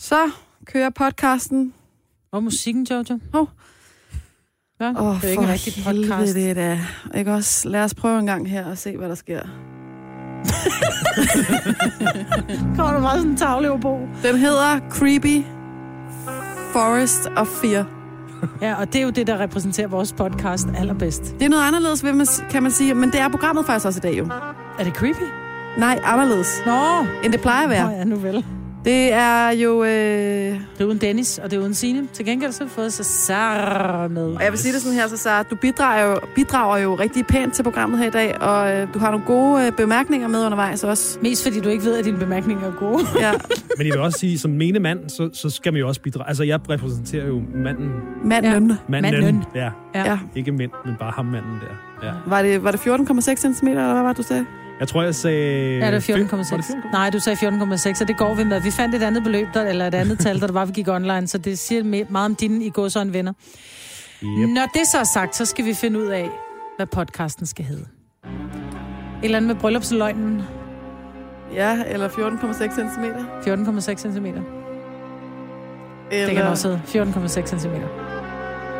Så kører podcasten. Og musikken, Jojo? Hov. Ja, Åh, oh, det er ikke for en rigtig podcast. helvede da. Ikke også? Lad os prøve en gang her og se, hvad der sker. Kommer der bare sådan en tavle på? Den hedder Creepy Forest of Fear. Ja, og det er jo det, der repræsenterer vores podcast allerbedst. Det er noget anderledes, man, kan man sige, men det er programmet faktisk også i dag jo. Er det creepy? Nej, anderledes, Nå, end det plejer at være. Nå ja, nu vel. Det er jo... Øh... Det er uden Dennis, og det er uden Signe. Til gengæld så har vi fået Cesar med. Og jeg vil sige det sådan her, så Sarah, du bidrager jo, bidrager jo rigtig pænt til programmet her i dag, og øh, du har nogle gode øh, bemærkninger med undervejs også. Mest fordi du ikke ved, at dine bemærkninger er gode. Ja, Men jeg vil også sige, som mene mand, så, så skal man jo også bidrage. Altså, jeg repræsenterer jo manden. manden. Ja. Manden. Manden. Ja. Ja. ja. Ikke mænd, men bare ham manden der. Ja. Var det, var det 14,6 cm, eller hvad var det, du sagde? Jeg tror, jeg sagde... Ja, det Var det 14,6. Nej, du sagde 14,6, og det går vi med. Vi fandt et andet beløb, der, eller et andet tal, der var, vi gik online, så det siger me- meget om dine i gåsøjne venner. Yep. Når det så er sagt, så skal vi finde ud af, hvad podcasten skal hedde. Et eller andet med bryllupsløgnen, Ja, eller 14,6 cm. 14,6 cm. Eller... Det kan også hedde 14,6 cm.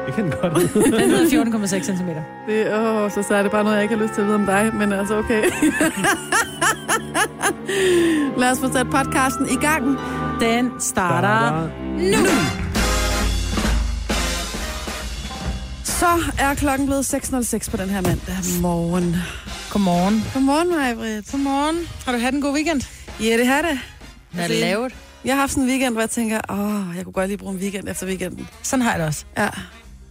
Det kan den godt. Den hedder 14,6 cm. Det, åh, så, så er det bare noget, jeg ikke har lyst til at vide om dig, men altså okay. Lad os få sat podcasten i gang. Den starter nu. Så er klokken blevet 6.06 på den her mandag morgen. Godmorgen. Godmorgen, Majbrit. Godmorgen. Har du haft en god weekend? Ja, det har det. Hvad er det lavet? Jeg har haft sådan en weekend, hvor jeg tænker, åh, jeg kunne godt lige bruge en weekend efter weekenden. Sådan har jeg det også. Ja.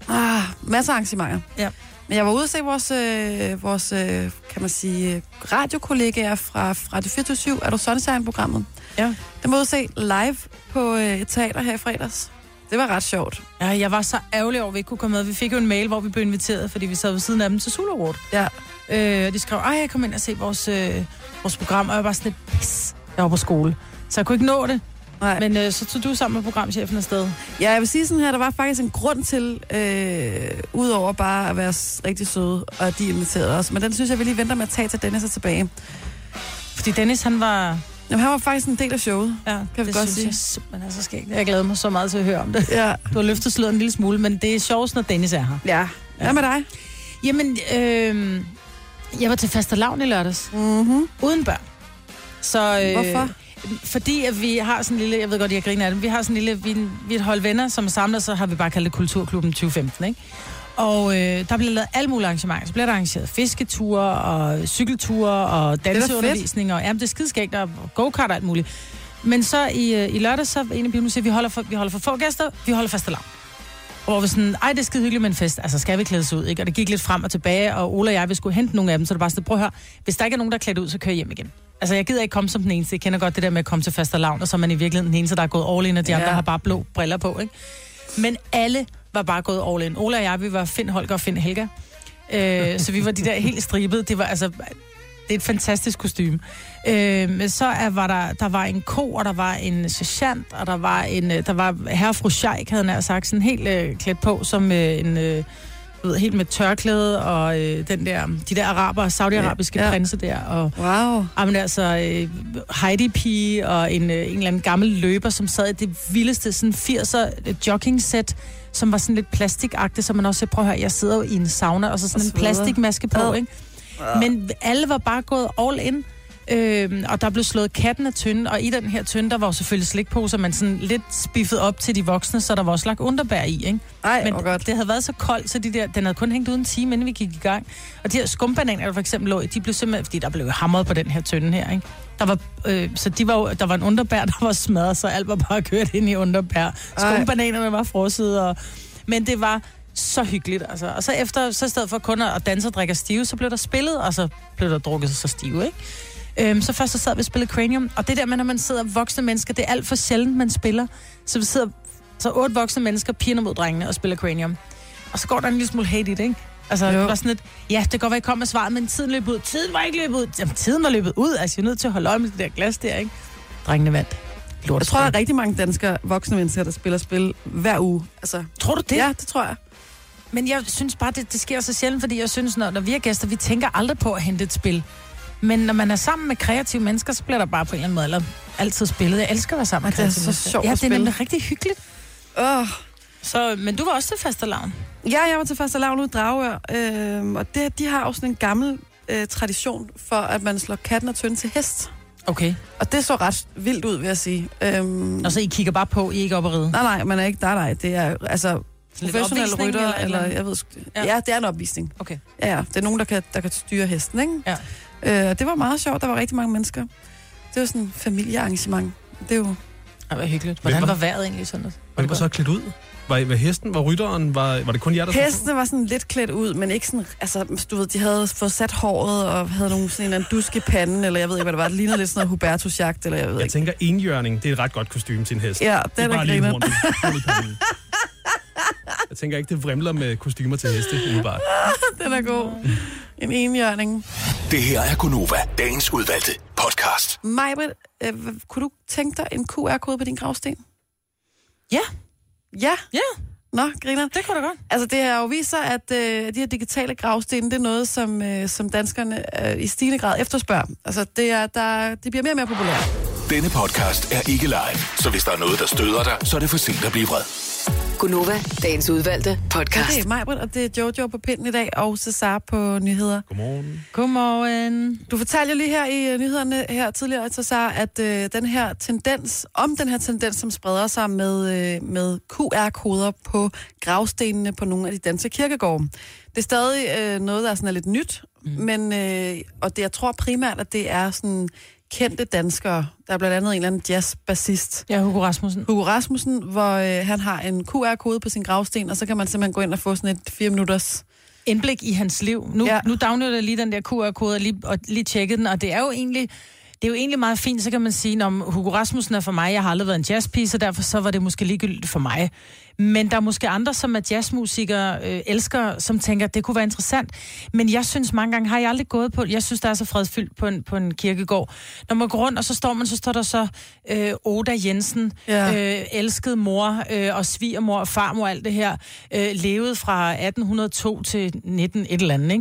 Ah, masser af arrangementer. Ja. Men jeg var ude og se vores, øh, vores øh, kan man sige, radiokollegaer fra, fra Radio 24 Er du Sunshine-programmet? Ja. Den var ude at se live på øh, et teater her i fredags. Det var ret sjovt. Ja, jeg var så ærgerlig over, at vi ikke kunne komme med. Vi fik jo en mail, hvor vi blev inviteret, fordi vi sad ved siden af dem til Sula Award. Ja. Øh, og de skrev, ej, jeg kom ind og se vores, øh, vores program, og jeg var sådan lidt pis. Jeg var på skole. Så jeg kunne ikke nå det. Nej. Men øh, så tog du sammen med programchefen afsted. Ja, jeg vil sige sådan her, der var faktisk en grund til, øh, udover bare at være rigtig søde, og at de inviterede os. Men den synes jeg, vi lige venter med at tage til Dennis er tilbage. Fordi Dennis, han var... Jamen, han var faktisk en del af showet. Ja, vi det godt synes sige. jeg simpelthen er så skægt. Jeg glæder mig så meget til at høre om det. Ja. Du har løftet sløret en lille smule, men det er sjovest, når Dennis er her. Ja. Hvad med dig? Jamen, øh, jeg var til fastelavn i lørdags. Mm-hmm. Uden børn. Så, øh, Hvorfor? Fordi at vi har sådan en lille, jeg ved godt, jeg griner af det, vi har sådan en lille, vi, vi er et hold venner, som samler, så har vi bare kaldt det Kulturklubben 2015, ikke? Og øh, der bliver lavet alle mulige arrangementer. Så bliver der arrangeret fisketure og cykelture og da danseundervisning. Og, jamen, det er skideskægt, og go-kart og alt muligt. Men så i, øh, i lørdag, så en af pigerne siger, vi holder, for, vi holder for få gæster, vi holder fast lavn. Og hvor vi sådan, ej, det er skide hyggeligt med en fest. Altså, skal vi klæde os ud, ikke? Og det gik lidt frem og tilbage, og Ola og jeg, vi skulle hente nogle af dem, så det bare sådan, prøv at høre, hvis der ikke er nogen, der er klædt ud, så kører jeg hjem igen. Altså, jeg gider ikke komme som den eneste. Jeg kender godt det der med at komme til fast lavn, og så er man i virkeligheden den eneste, der er gået all in, og de Ja. andre har bare blå briller på, ikke? Men alle var bare gået all in. Ola og jeg, vi var Finn Holger og Finn Helga. Øh, så vi var de der helt stribede. Det var altså... Det er et fantastisk kostume. Øh, men så er, var der, der var en ko, og der var en sergeant, og der var en, øh, der var herre fru Scheik, havde han sagt, sådan helt øh, klædt på, som øh, en, øh, ved, helt med tørklæde, og øh, den der, de der araber, saudiarabiske Ja, ja, prinser der, og Wow. Jamen altså, øh, Heidi-pige og en, øh, en eller anden gammel løber, som sad i det vildeste sådan 80'er jogging-sæt, som var sådan lidt plastikagtigt, så man også prøv at høre, jeg sidder jo i en sauna, og så sådan Og en plastikmaske på, Ad. ikke? Men alle var bare gået all in. Øhm, og der blev slået katten af tynden, og i den her tynde, der var jo selvfølgelig slikposer, men sådan lidt spiffet op til de voksne, så der var også lagt underbær i, ikke? Ej, Men godt. det havde været så koldt, så de der, den havde kun hængt ud en time, inden vi gik i gang. Og de her skumbananer, der for eksempel lå i, de blev simpelthen, fordi der blev hamret på den her tynde her, ikke? Der var, øh, så de var, jo- der var en underbær, der var smadret, så alt var bare kørt ind i underbær. Skumbananerne var frosset, og, men det var så hyggeligt, altså. Og så efter, så i stedet for kun at danse og drikke stive, så blev der spillet, og så blev der drukket så stive, ikke? Øhm, så først så sad vi og spillede Cranium, og det der med, når man sidder voksne mennesker, det er alt for sjældent, man spiller. Så vi sidder så otte voksne mennesker, pigerne mod drengene, og spiller Cranium. Og så går der en lille smule hate i det, ikke? Altså, Jo. det var sådan lidt, ja, det kan godt være, I kom med svaret, men tiden løb ud. Tiden var ikke løbet ud. Jamen, tiden var løbet ud. Altså, jeg er nødt til at holde øje med det der glas der, ikke? Drengene vandt. Lort, Jeg tror, der er rigtig mange danskere, voksne mennesker, der spiller spil hver uge. Altså, Tror du det? ja, det tror jeg. Men jeg synes bare, det, det sker så sjældent, fordi jeg synes, når, når vi er gæster, vi tænker aldrig på at hente et spil. Men når man er sammen med kreative mennesker, så bliver der bare på en eller anden måde eller altid spillet. Jeg elsker at være sammen med Ja, det er kreative så mennesker. sjovt Ja, det er nemlig rigtig hyggeligt. Åh. Så, men du var også til fastelavn. Ja, jeg var til første lavn ude i Dragør, øh, og det, de har jo sådan en gammel øh, tradition for, at man slår katten og tønden til hest. Okay. Og det så ret vildt ud, vil jeg sige. Øhm, Og så I kigger bare på, I er ikke op at ride. nej, nej, man er ikke, nej, nej, det er altså professionelle rytter, eller eller, eller jeg ved sgu- Ja. ja. det er en opvisning. Okay. Ja, ja, det er nogen, der kan, der kan styre hesten, ikke? Ja. Øh, det var meget sjovt, der var rigtig mange mennesker. Det var sådan et familiearrangement. Det er jo... Det var hyggeligt. Hvordan var var- vejret egentlig sådan? Var så klædt ud? Var, var hesten, var rytteren, var, var det kun jer, der Hestene var sådan lidt klædt ud, men ikke sådan, altså, du ved, de havde fået sat håret og havde nogle sådan en eller anden dusk i panden, eller jeg ved ikke, hvad det var. Det lignede lidt sådan noget Hubertus-jagt, eller jeg ved Jeg ikke. tænker, enhjørning, det er et ret godt kostume til en hest. Ja, det er er bare lige griner. horn, horn i panden. Jeg tænker ikke, det vrimler med kostymer til heste, umiddelbart. Den er god. En enhjørning. Det her er Gunova, dagens udvalgte podcast. Majbrit, øh, kunne du tænke dig en QR-kode på din gravsten? Ja, Ja. ja, Nå, griner. det kunne da godt. Altså, det har jo vist sig, at øh, de her digitale gravsten, det er noget, som, øh, som danskerne øh, i stigende grad efterspørger. Altså, det, er, der, det bliver mere og mere populært. Denne podcast er ikke live, så hvis der er noget, der støder dig, så er det for sent at blive vred. Gunova, dagens udvalgte Ja, podcast. det er Majbrit, og det er Jojo på pinden i dag, og Cesar på nyheder. Godmorgen. Godmorgen. Du fortalte jo lige her i øh, nyhederne her tidligere, Cesar, at øh, den her tendens, om den her tendens, som spreder sig med, øh, med QR-koder på gravstenene på nogle af de danske kirkegårde. Det er stadig øh, noget, der er sådan er lidt nyt, mm. men, øh, og det, jeg tror primært, at det er sådan kendte danskere. Der er blandt andet en eller anden jazzbassist, Ja, Hugo Rasmussen. Hugo Rasmussen, hvor øh, han har en QR-kode på sin gravsten, og så kan man simpelthen gå ind og få sådan et fire minutters... Indblik i hans liv. Nu, ja. Nu downloader jeg lige den der QR-kode og lige, og lige tjekkede den, og det er jo egentlig... Det er jo egentlig meget fint, så kan man sige, om Hugo Rasmussen er for mig, jeg har aldrig været en jazzpige, så derfor så var det måske ligegyldigt for mig. Men der er måske andre, som er jazzmusikere, øh, elsker, som tænker, det kunne være interessant. Men jeg synes mange gange, har jeg aldrig gået på, jeg synes, der er så fredfyldt på en, på en kirkegård. Når man går rundt, og så står man, så står der så øh, Oda Jensen, Ja. øh, elskede mor øh, og svigermor og farmor, alt det her, øh, levede fra 1802 til 19 et eller andet,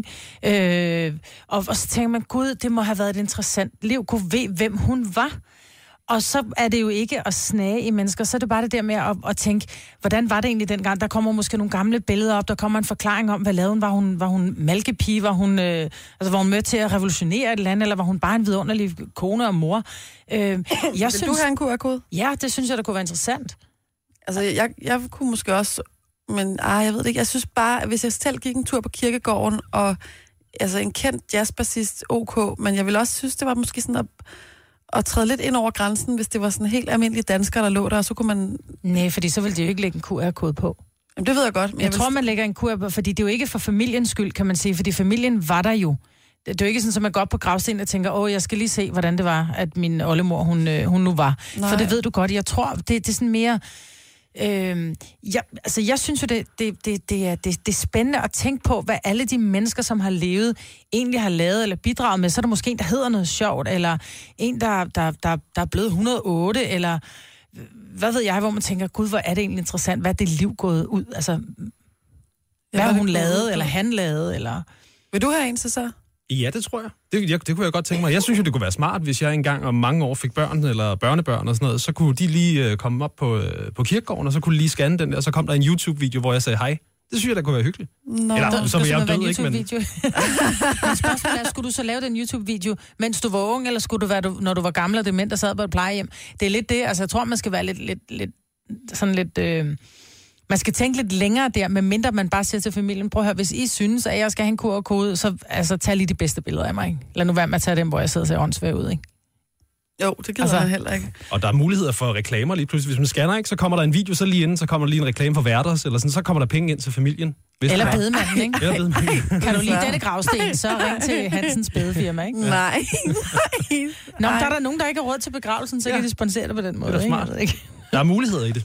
ikke? Øh, og, og så tænker man, gud, det må have været et interessant liv, kunne ved, hvem hun var. Og så er det jo ikke at snage i mennesker, så er det bare det der med at, at tænke, hvordan var det egentlig dengang? Der kommer måske nogle gamle billeder op, der kommer en forklaring om, hvad lavede hun? Var hun, var hun malkepige? Var hun, øh, altså, var hun med til at revolutionere et land, eller var hun bare en vidunderlig kone og mor? Øh, jeg Vil synes, du have en QR-kode? Ja, det synes jeg, der kunne være interessant. Altså, jeg, jeg kunne måske også, men ej, jeg ved det ikke. Jeg synes bare, hvis jeg selv gik en tur på kirkegården, og altså en kendt jazzbassist, ok, men jeg ville også synes, det var måske sådan at, at træde lidt ind over grænsen, hvis det var sådan helt almindelige danskere, der lå der, og så kunne man... Nej, fordi så ville de jo ikke lægge en QR-kode på. Jamen, det ved jeg godt, men Jeg, jeg vil- tror, man lægger en QR på, fordi det er jo ikke for familiens skyld, kan man sige, fordi familien var der jo. Det er jo ikke sådan, at man går op på gravstenen og tænker, åh, jeg skal lige se, hvordan det var, at min oldemor, hun, øh, hun nu var. Nej. For det ved du godt. Jeg tror, det, det er sådan mere... Øh, jeg, altså, jeg synes jo, det, det, det, det, er, det, det er spændende at tænke på, hvad alle de mennesker, som har levet, egentlig har lavet eller bidraget med. Så er der måske en, der hedder noget sjovt, eller en, der, der, der, der er blevet 108, eller hvad ved jeg, hvor man tænker, gud, hvor er det egentlig interessant, hvad er det liv gået ud? Altså, hvad er hun på? eller han lavet, eller... Vil du have en til så? Ja, det tror jeg. Det, jeg. det kunne jeg godt tænke mig. Jeg synes jo, det kunne være smart, hvis jeg engang om mange år fik børn eller børnebørn og sådan noget, så kunne de lige øh, komme op på, øh, på kirkegården, og så kunne de lige scanne den der, og så kom der en YouTube-video, hvor jeg sagde hej. Det synes jeg, der kunne være hyggeligt. Nå. Eller- Der, vil jeg simpelthen død, ikke. Men spørgsmålet er, skulle du så lave den YouTube-video, mens du var ung, eller skulle du være, du- når du var gammel og dement og sad på et plejehjem? Det er lidt det, altså jeg tror, man skal være lidt, lidt, lidt sådan lidt... Øh, man skal tænke lidt længere der, medmindre man bare siger til familien, prøv at høre, hvis I synes, at jeg skal have en QR-kode, så altså, tag lige de bedste billeder af mig. Ikke? Lad nu være med at tage dem, hvor jeg sidder og ser åndssvær ud. Ikke? Jo, det gider Altså- jeg heller ikke. Og der er muligheder for reklamer lige pludselig. Hvis man scanner, ikke, så kommer der en video, så lige inden, så kommer der lige en reklame for værters, eller sådan, så kommer der penge ind til familien. Hvis Eller er. bedemanden, ikke? Eller bedemanden. Kan du lide Så- denne gravsten, så ring til Hansens bedefirma, ikke? Nej, nej. Nå, men der er der nogen, der ikke har råd til begravelsen, så Ja. kan de sponsere det på den måde. Det er smart. Ikke. Der er muligheder i det.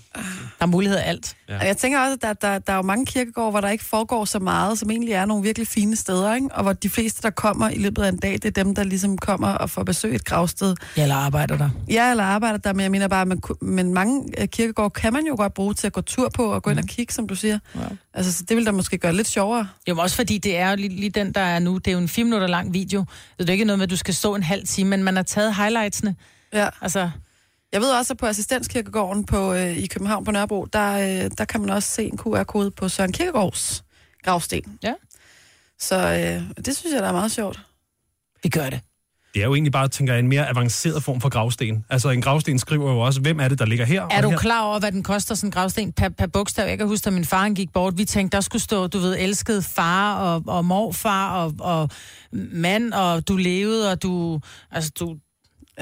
Der er mulighed af alt. Ja. Jeg tænker også, at der, der, der er jo mange kirkegårde, hvor der ikke foregår så meget, som egentlig er nogle virkelig fine steder, ikke? og hvor de fleste, der kommer i løbet af en dag, det er dem, der ligesom kommer og får besøg et gravsted. Ja, eller arbejder der. Ja, eller arbejder der, men jeg mener bare, man, men mange øh, kirkegårde kan man jo godt bruge til at gå tur på og gå ind og kigge, som du siger. Ja. Altså, så det vil da måske gøre lidt sjovere. Jo, men også fordi det er jo lige, lige den, der er nu. Det er jo en fire minutter lang video. Det er ikke noget med, at du skal stå en halv time, men man har taget highlightsene. Ja. Altså, Jeg ved også, at på Assistenskirkegården på, øh, i København på Nørrebro, der, øh, der kan man også se en QR-kode på Søren Kierkegaards gravsten. Ja. Så øh, det synes jeg, der er meget sjovt. vi gør det. Det er jo egentlig bare, tænker jeg, en mere avanceret form for gravsten. Altså en gravsten skriver jo også, hvem er det, der ligger her? Er du her. klar over, hvad den koster, sådan en gravsten per, per bogstav? Jeg kan huske, at min far gik bort. Vi tænkte, der skulle stå, du ved, elskede far og, og morfar og, og mand, og du levede, og du... Altså, du,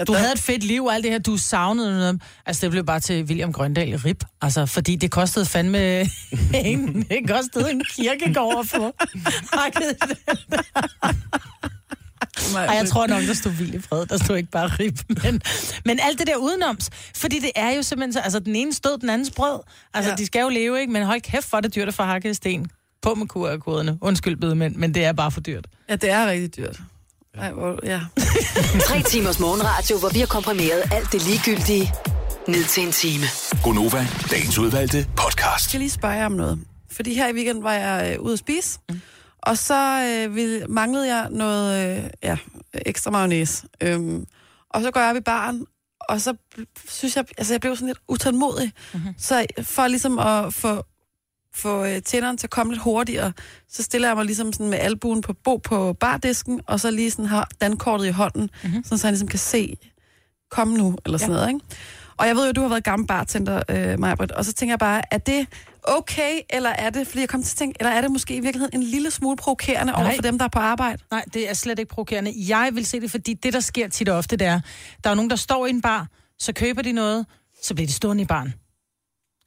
du der- havde et fedt liv, og alt det her, du savnede noget. Altså, det blev bare til William Grøndal rip. Altså, fordi det kostede fandme... en, det kostede en kirkegård at få. Ej, jeg tror nok, der stod vild i fred. Der stod ikke bare rib. Men, men alt det der udenoms, fordi det er jo simpelthen så... Altså, den ene stod, den andens brød. Altså, ja. De skal jo leve, ikke? Men hold kæft, for det dyrt at få hakket sten. På med QR-koderne. Undskyld, bedemænd, men det er bare for dyrt. Ja, det er rigtig dyrt. Ej, hvor, ja. Tre timers morgenradio, hvor vi har komprimeret alt det ligegyldige ned til en time. Gonova, dagens udvalgte podcast. Jeg skal lige spørge jer om noget. Fordi her i weekenden var jeg øh, ude at spise, mm. og så øh, ville, manglede jeg noget øh, ja, ekstra mayonnaise. Øhm, og så går jeg op i baren, og så synes jeg, altså jeg blev sådan lidt utålmodig. Mm-hmm. Så for ligesom at få, få øh, tænderen til at komme lidt hurtigere, så stiller jeg mig ligesom sådan med albuen på, bo på bardisken, og så lige sådan har dankortet i hånden, mm-hmm. sådan så jeg ligesom kan se, kom nu, eller sådan ja. noget, ikke? Og jeg ved jo, du har været gammel bartender, øh, Majbrit, og så tænker jeg bare, er det okay, eller er det, fordi jeg kom til at tænke, eller er det måske i virkeligheden en lille smule provokerende over for dem, der er på arbejde? Nej, det er slet ikke provokerende. Jeg vil se det, fordi det, der sker tit og ofte, det er, der er nogen, der står i en bar, så køber de noget, så bliver de stående i baren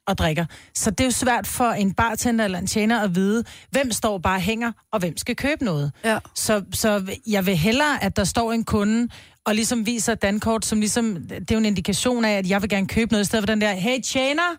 og drikker. Så det er jo svært for en bartender eller en tjener at vide, hvem står bare hænger, og hvem skal købe noget. Ja. Så, så jeg vil hellere, at der står en kunde, og ligesom viser et dankort, som ligesom, det er jo en indikation af, at jeg vil gerne købe noget, i stedet for den der, hey tjener!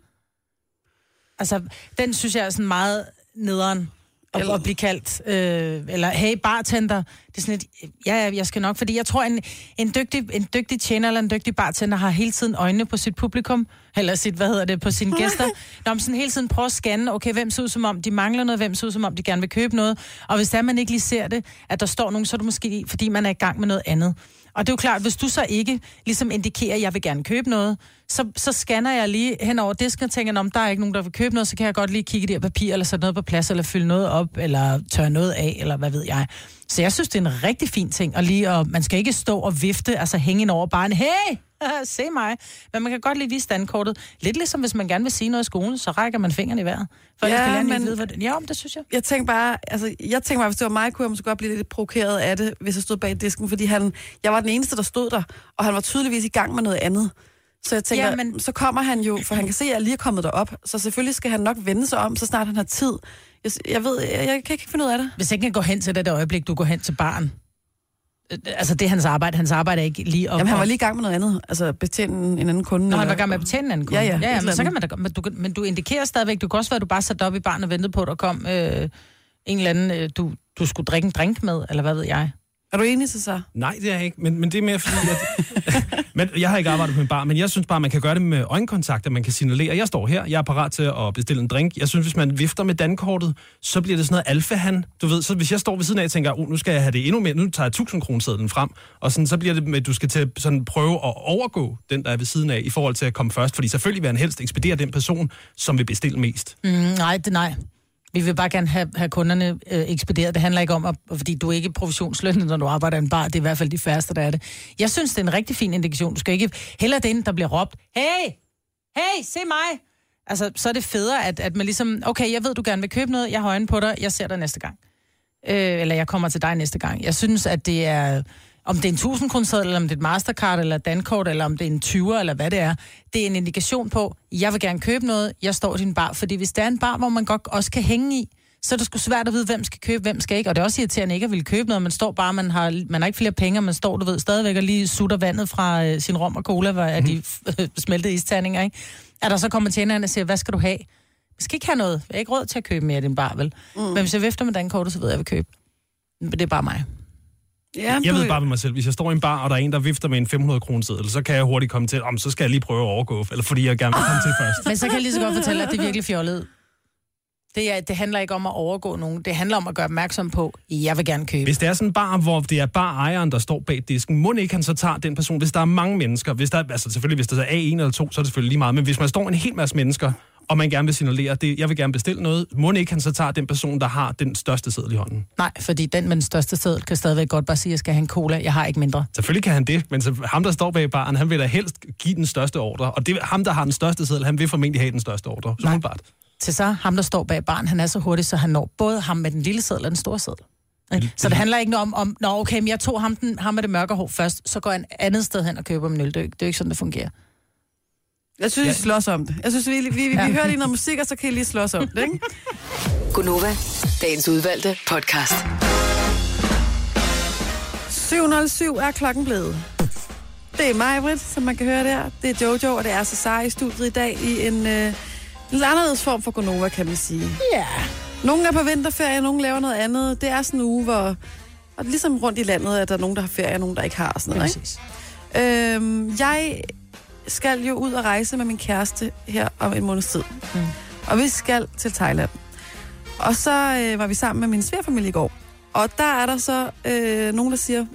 Altså, den synes jeg er sådan meget nederen Eller- at blive kaldt. Øh, eller, hey bartender. Det er sådan ja, ja, jeg skal nok, fordi jeg tror, en, en, dygtig, en dygtig tjener eller en dygtig bartender har hele tiden øjnene på sit publikum, eller sit, hvad hedder det, på sine gæster. Når man sådan hele tiden prøver at scanne, okay, hvem ser ud som om, de mangler noget, hvem ser ud som om, de gerne vil købe noget. Og hvis der man ikke lige ser det, at der står nogen, så er det måske, fordi man er i gang med noget andet. Og det er jo klart, hvis du så ikke ligesom indikerer, at jeg vil gerne købe noget, så, så scanner jeg lige hen over disken og tænker, om der er ikke nogen, der vil købe noget, så kan jeg godt lige kigge i det her papir, eller sætte noget på plads, eller fylde noget op, eller tørre noget af, eller hvad ved jeg. Så jeg synes, det er en rigtig fin ting, og lige at man skal ikke stå og vifte, altså hænge ind over bare en, hey, se mig. Men man kan godt lige vise standkortet. Lidt ligesom hvis man gerne vil sige noget i skolen, så rækker man fingrene i vejret. For Ja, skal men- vide, hvad det... Ja, men det synes jeg. Jeg tænker bare, altså, jeg tænker bare, hvis det var mig, kunne jeg måske godt blive lidt provokeret af det, hvis jeg stod bag disken, fordi han, jeg var den eneste, der stod der, og han var tydeligvis i gang med noget andet. Så jeg tænker, Ja, men- så kommer han jo, for han kan se, at jeg lige er kommet derop, så selvfølgelig skal han nok vende sig om, så snart han har tid. Jeg, jeg ved, jeg, jeg kan ikke finde ud af det. Hvis ikke han går hen til det, det øjeblik, du går hen til baren. Øh, Altså, det er hans arbejde. Hans arbejde er ikke lige op. Jamen, han var lige i gang med noget andet, altså betjene en anden kunde. Når han var i gang med at betjene en anden kunde. Ja, ja, ja, ja men, så kan man da, men, du, men du indikerer stadigvæk, du kan også være, at du bare satte op i baren og ventede på, at der kom øh, en eller anden, øh, du, du skulle drikke en drink med, eller hvad ved jeg. Er du enig, så så? Nej, det er jeg ikke, men, men det er mere fordi, at... men jeg har ikke arbejdet på en bar, men jeg synes bare, man kan gøre det med øjenkontakt, at man kan signalere, jeg står her, jeg er parat til at bestille en drink. Jeg synes, hvis man vifter med dankortet, så bliver det sådan noget alfahan. Du ved, så hvis jeg står ved siden af og tænker, oh, nu skal jeg have det endnu mere, nu tager jeg 1000 kroner frem, og sådan, så bliver det med, at du skal til sådan prøve at overgå den, der er ved siden af, i forhold til at komme først. Fordi selvfølgelig vil han helst ekspedere den person, som vil bestille mest. Mm, nej, det nej. Vi vil bare gerne have, have kunderne øh, ekspederet. Det handler ikke om, at, fordi du er ikke provisionslønnet, når du arbejder i en bar. Det er i hvert fald de færreste, der er det. Jeg synes, det er en rigtig fin indikation. Du skal ikke heller den, der bliver råbt, hey, hey, se mig. Altså, så er det federe, at, at man ligesom, okay, jeg ved, du gerne vil købe noget, jeg har øjne på dig, jeg ser dig næste gang. Øh, eller jeg kommer til dig næste gang. Jeg synes, at det er, om det er en 1000 kroner eller om det er et Mastercard, eller et Dankort, eller om det er en 20'er, eller hvad det er. Det er en indikation på, jeg vil gerne købe noget, jeg står i din bar. Fordi hvis det er en bar, hvor man godt også kan hænge i, så er det sgu svært at vide, hvem skal købe, hvem skal ikke. Og det er også irriterende ikke at ville købe noget. Man står bare, man har, man har ikke flere penge, og man står, du ved, stadigvæk og lige sutter vandet fra øh, sin rom og cola, hvor er de øh, smeltede isterninger, ikke? At der så kommer tjeneren og siger, hvad skal du have? Jeg skal ikke have noget. Jeg har ikke råd til at købe mere i din bar, vel? Mm. Men hvis jeg vifter med dankortet, så ved jeg, hvad jeg vil købe. Men det er bare mig. Ja, Jeg ved bare med mig selv, hvis jeg står i en bar, og der er en, der vifter med en 500 kroner så kan jeg hurtigt komme til, om så skal jeg lige prøve at overgå, eller fordi jeg gerne vil komme til først. Men så kan jeg lige så godt fortælle, at det er virkelig fjollet. Det, er, det handler ikke om at overgå nogen. Det handler om at gøre opmærksom på, jeg vil gerne købe. Hvis det er sådan en bar, hvor det er bare ejeren, der står bag disken, må ikke han så tager den person, hvis der er mange mennesker, hvis der, altså selvfølgelig, hvis der er en eller to, så er det selvfølgelig lige meget, men hvis man står en hel masse mennesker, og man gerne vil signalere, det, jeg vil gerne bestille noget, må ikke han så tager den person, der har den største seddel i hånden. Nej, fordi den med den største seddel kan stadigvæk godt bare sige, at jeg skal have en cola. Jeg har ikke mindre. Selvfølgelig kan han det, men så, ham, der står bag baren, han vil da helst give den største ordre, og det, ham, der har den største seddel, han vil formentlig have den største ordre. Så Nej. umiddelbart. Til så ham, der står bag barn, han er så hurtig, så han når både ham med den lille seddel og den store seddel. Ikke? Så det handler ikke om, om Nå, okay, men jeg tog ham, den, ham med det mørke hår først, så går jeg et andet sted hen og køber en øl. Det er, jo ikke- det er jo ikke sådan, det fungerer. Jeg synes, vi slås om det. Jeg synes, vi, vi, vi, vi hører lige noget musik, og så kan I lige slås om det, ikke? Gunova, dagens udvalgte podcast. 707 er klokken blevet. Det er mig, Britt, som man kan høre der. Det er Jojo, og det er Cesar i studiet i dag i en øh, lidt anderledes form for Gonova, kan man sige. Ja. Nogle er på vinterferie, nogle laver noget andet. Det er sådan en uge, hvor... Og ligesom rundt i landet, at der er nogen, der har ferie, og nogen, der ikke har og sådan noget. Ikke? Øhm, jeg skal jo ud og rejse med min kæreste her om en måneds tid. Mm. Og vi skal til Thailand. Og så øh, var vi sammen med min svigerfamilie i går. Og der er der så øh, nogen, der siger,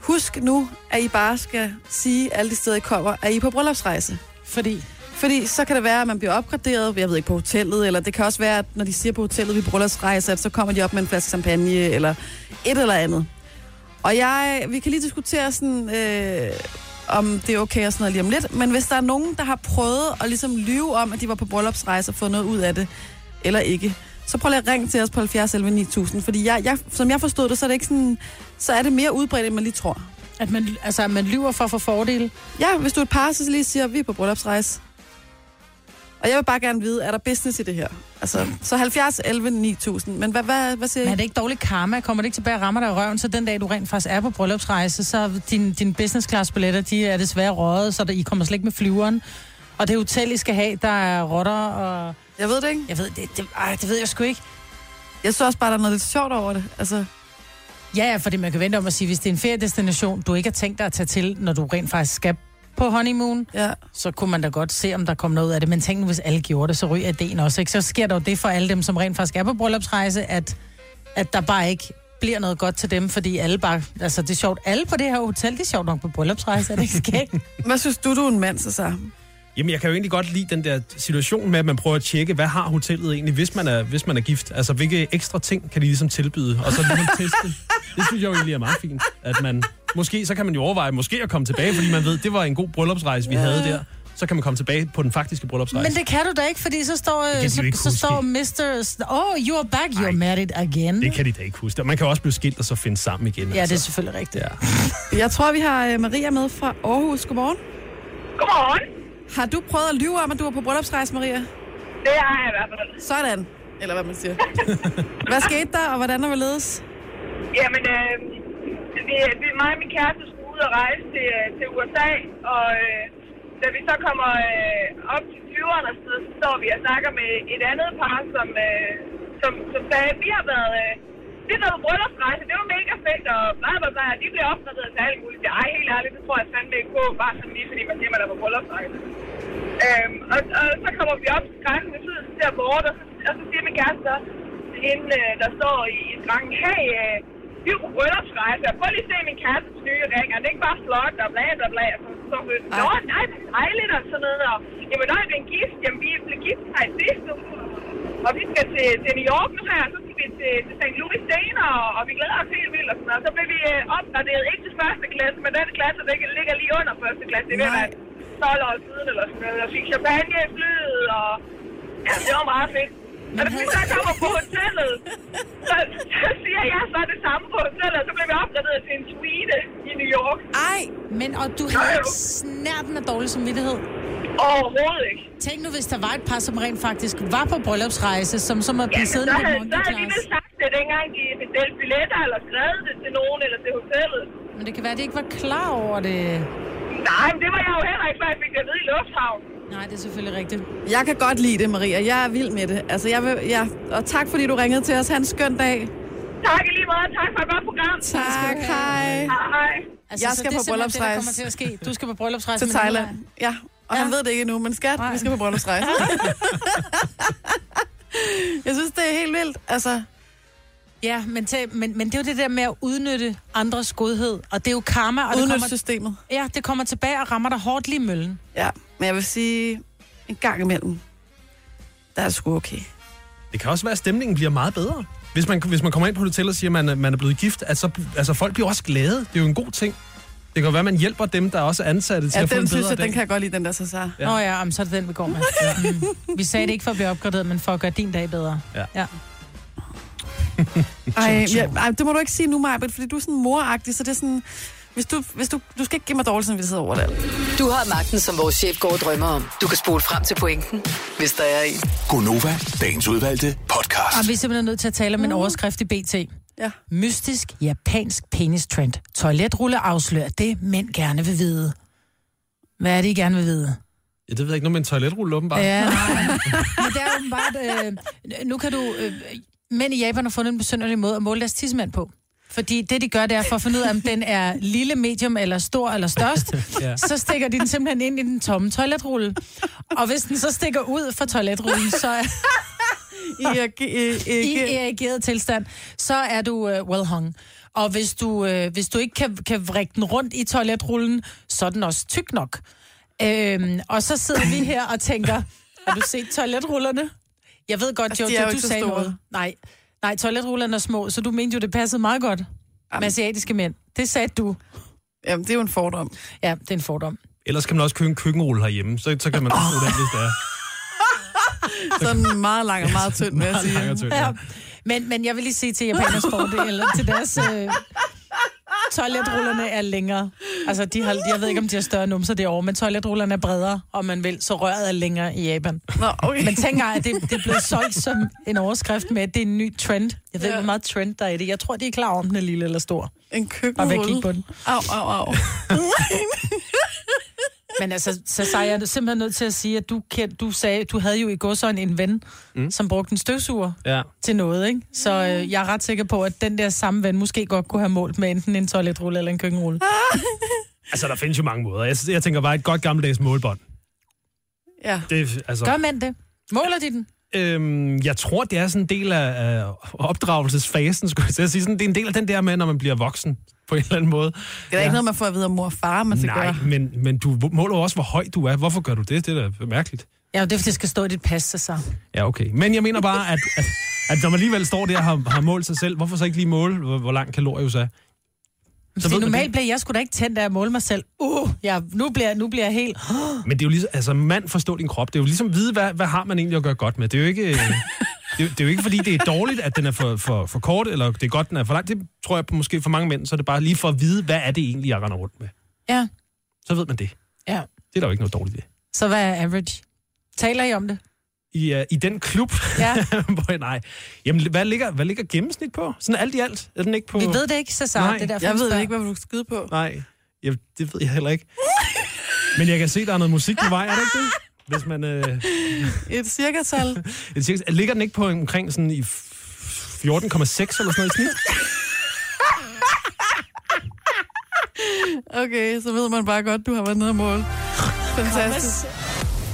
husk nu, at I bare skal sige alle de steder, I kommer, at I er på bryllupsrejse. Fordi Fordi så kan det være, at man bliver opgraderet, jeg ved ikke, på hotellet, eller det kan også være, at når de siger på hotellet, vi bryllupsrejse, at så kommer de op med en flaske champagne, eller et eller andet. Og jeg, vi kan lige diskutere sådan, øh, om det er okay og sådan noget lige om lidt, men hvis der er nogen, der har prøvet at ligesom lyve om, at de var på bryllupsrejse og fået noget ud af det, eller ikke, så prøv lige at ringe til os på 70 11 9000, fordi jeg, jeg, som jeg forstod det, så er det ikke sådan, så er det mere udbredt, end man lige tror. at man, altså, at man lyver for at få fordele. Ja, hvis du er et par, så lige siger, at vi er på bryllupsrejse. Og jeg vil bare gerne vide, er der business i det her? Altså, så 70, 11, 9000. Men hvad, hvad, hvad siger Men I? er det ikke dårlig karma? Kommer det ikke tilbage og rammer dig i røven, så den dag, du rent faktisk er på bryllupsrejse, så din, din business class billetter, de er desværre røget, så der, I kommer slet ikke med flyveren. Og det hotel, I skal have, der er rotter, og Jeg ved det ikke. jeg ved, det, det, ej, det ved jeg sgu ikke. Jeg synes også bare, der er noget lidt sjovt over det. Altså, Ja, ja, fordi man kan vente om at sige, hvis det er en feriedestination, du ikke har tænkt dig at tage til, når du rent faktisk skal på honeymoon, ja. så kunne man da godt se, om der kom noget ud af det. Men tænk nu, hvis alle gjorde det, så ryger ideen også. Ikke? Så sker der jo det for alle dem, som rent faktisk er på bryllupsrejse, at, at der bare ikke bliver noget godt til dem, fordi alle bare... Altså, det er sjovt. Alle på det her hotel, det er sjovt nok på bryllupsrejse, er det ikke skægt? Hvad synes du, du er en mand, så så? Jamen, jeg kan jo egentlig godt lide den der situation med, at man prøver at tjekke, hvad har hotellet egentlig, hvis man er, hvis man er gift? Altså, hvilke ekstra ting kan de ligesom tilbyde? Og så ligesom teste. Det synes jeg jo egentlig er meget fint, at man... Måske, så kan man jo overveje måske at komme tilbage, fordi man ved, det var en god bryllupsrejse, vi havde der. Så kan man komme tilbage på den faktiske bryllupsrejse. Men det kan du da ikke, fordi så står, så, så står Mr. Oh, you are back, you're Ej. married again. Det kan de da ikke huske. Man kan også blive skilt og så finde sammen igen. Ja, det er selvfølgelig rigtigt. Ja. Jeg tror, vi har øh, Maria med fra Aarhus. Godmorgen. Godmorgen. Har du prøvet at lyve om, at du var på bryllupsrejse, Maria? Det har jeg i hvert fald. Sådan. Eller hvad man siger. hvad skete der, og hvordan er ledes? Jamen, øh, vi, vi, mig og min kæreste skulle ud og rejse til, øh, til USA, og øh, da vi så kommer øh, op til flyveren og så står vi og snakker med et andet par, som, øh, som, som sagde, at vi har været... Øh, det var jo bryllupsrejse, det var mega fedt, og bla bla bla, de blev opdateret til alt muligt. Ej, helt ærligt, det tror jeg fandme ikke på, bare sådan lige fordi man siger, man er på bryllupsrejse. Øhm, og, og, så kommer vi op til vi og så ser bort, og så, og så siger min kæreste så, hende, øh, der står i, i skranken, hey, øh, vi er på bryllupsrejse, og prøv lige at se min kærestes nye ring, og det er ikke bare flot, og bla bla bla, og så, så nå, nej, det er dejligt, og sådan noget, og jamen, når er blevet gift, jamen, vi er blevet gift her i sidste og vi skal til, til New York nu her, så skal vi til, til St. Louis senere, og, og vi glæder os helt vildt og sådan noget. Så blev vi øh, opgraderet, ikke til første klasse, men den klasse, der ligger- ligger lige under første klasse. Det er ved at være 12 år siden eller sådan noget. Og fik champagne i flyet, og ja, det var meget fedt. Og da vi så kommer på hotellet, så, så siger jeg så det samme på hotellet, og så blev vi opgraderet til en suite i New York. Ej, Men, og du havde ikke snærten af dårlig samvittighed. Overhovedet ikke. Tænk nu, hvis der var et par, som rent faktisk var på bryllupsrejse, som så må blive Ja, siddende på monkey så havde de sagt det, dengang de bestilte billetter, eller skrevet det til nogen, eller til hotellet. Men det kan være, at de ikke var klar over det. Nej, men det var jeg jo heller ikke, før jeg fik det at vide i lufthavn. Nej, det er selvfølgelig rigtigt. Jeg kan godt lide det, Maria. Jeg er vild med det. Altså, jeg vil, ja. Og tak, fordi du ringede til os. Ha' en skøn dag. Tak i lige måde. Tak for et godt program. Tak, hej. Hej. Altså, Jeg skal det er på simpelthen det, der bryllupsrejse. kommer til at ske. Du skal på bryllupsrejse Til med Thailand. Ja, og Ja. han ved det ikke endnu, men skat, Nej. vi skal på bryllupsrejse. jeg synes, det er helt vildt. Altså, Ja, men, til, men, men det er jo det der med at udnytte andres godhed. Og det er jo karma, og det udnytte kommer, systemet. ja, det kommer tilbage og rammer dig hårdt lige i møllen. Ja, men jeg vil sige, en gang imellem, der er det sgu okay. Det kan også være, at stemningen bliver meget bedre. Hvis man, hvis man kommer ind på hotel og siger, at man, er- man er blevet gift, altså, altså folk bliver også glade. Det er jo en god ting. Det kan være, at man hjælper dem, der også er ansatte til Ja, at få den en synes bedre jeg, dag. den kan jeg godt lide, den der så så. Ja. Ja. Nå ja, jamen, så er det den, vi går med. Ja. Mm. Vi sagde det ikke for at blive opgraderet, men for at gøre din dag bedre. Ja. ja. Ej, ja, ej, det må du ikke sige nu, Maja, fordi du er sådan moragtig, så det er sådan... Hvis du, hvis du, du skal ikke give mig dårlig samvittighed over det. Du har magten, som vores chef går og drømmer om. Du kan spole frem til pointen, hvis der er en. Gonova, dagens udvalgte podcast. Og vi er simpelthen nødt til at tale om en overskrift i BT. Ja. Mystisk japansk penis trend. Toiletrulle afslører det, mænd gerne vil vide. Hvad er det, I gerne vil vide? Ja, det ved jeg ikke. Noget med en toiletrulle, åbenbart. Ja. Men det er åbenbart... Øh, nu kan du... Øh, mænd i Japan har fundet en besynderlig måde at måle deres tidsmænd på. Fordi det, de gør, det er for at finde ud af, om den er lille, medium eller stor eller størst. Ja. Så stikker de den simpelthen ind i den tomme toiletrulle. Og hvis den så stikker ud fra toiletrullen, så er I, I, I, i I, erigeret tilstand, så er du uh, well hung. Og hvis du, uh, hvis du ikke kan, kan vrikke den rundt i toiletrullen, så er den også tyk nok. Øhm, og så sidder vi her og tænker, har du set toiletrullerne? Jeg ved godt, Altså, Jojo, jo du sagde store. noget. Nej, nej, toiletrullerne er små, så du mente jo, det passede meget godt med asiatiske mænd. Det sagde du. jamen, det er jo en fordom. Ja, det er en fordom. Ellers kan man også købe en køkkenrulle herhjemme. Så, så kan man bruge den, hvis det er. Sådan meget lang og meget tynd, vil jeg sige. Lang og tynd, Ja. ja. Men, men jeg vil lige sige til japaners fordel, eller til deres... Øh, toiletrullerne er længere. Altså, de har, jeg ved ikke, om de har større numser derovre, men toiletrullerne er bredere, om man vil, så røret er længere i Japan. Nå, okay. Men tænk at det, det er blevet solgt som en overskrift med, at det er en ny trend. Jeg ved ikke, Ja. hvor meget trend der er i det. Jeg tror, de er klar om den er lille eller stor. en Bare ved at kigge køkkenrulle. på den. Au, au, au. Men altså, så, så er jeg simpelthen nødt til at sige, at du, kend, du sagde, du havde jo i godsøjne en ven, mm. som brugte en støvsuger ja. til noget, ikke? Så øh, jeg er ret sikker på, at den der samme ven måske godt kunne have målt med enten en toiletrulle eller en køkkenrulle. Altså, der findes jo mange måder. Jeg, jeg tænker bare et godt gammeldags målbånd. Ja. Det, altså, Gør mænd det? Måler de den? Øhm, jeg tror, det er sådan en del af, af opdragelsesfasen, skulle jeg sige. Sådan, det er en del af den der med, når man bliver voksen på en eller anden måde. Det er da ikke noget, man får at vide af mor og far, man skal Nej, gøre. men, men du måler jo også, hvor høj du er. Hvorfor gør du det? Det er da mærkeligt. Ja, det er, fordi det skal stå i dit pas, så. så. Ja, okay. Men jeg mener bare, at, at, at når man alligevel står der og har, har målt sig selv, hvorfor så ikke lige måle, hvor, hvor lang kalorius er? Så man normalt bliver jeg sgu da ikke tændt af at måle mig selv. Uh, ja, nu bliver, nu bliver jeg helt... Men det er jo ligesom, altså mand forstår din krop. Det er jo ligesom at vide, hvad, hvad har man egentlig at gøre godt med. Det er jo ikke, det er, jo- det er jo ikke fordi, det er dårligt, at den er for, for, for kort, eller det er godt, den er for lang. Det tror jeg på, måske for mange mænd, så er det bare lige for at vide, hvad er det egentlig, jeg render rundt med. Ja, Så ved man det. ja. Det er der jo ikke noget dårligt i. Så hvad er average? Taler I om det? I, uh, i den klub, Ja. hvor, nej. Jamen, hvad ligger, hvad ligger gennemsnit på? Sådan alt i alt? Er den ikke på... Vi ved det ikke, så Nej, det er derfor, Jeg ved ikke, hvad du skal skyde på. Nej, jeg, det ved jeg heller ikke. Men jeg kan se, der er noget musik på vej, er det ikke det? Hvis man... Øh, Et cirkatal. et cirka, ligger den ikke på omkring sådan i f- 14,6 eller sådan noget i snit? Okay, så ved man bare godt, du har været nede og måle. Fantastisk.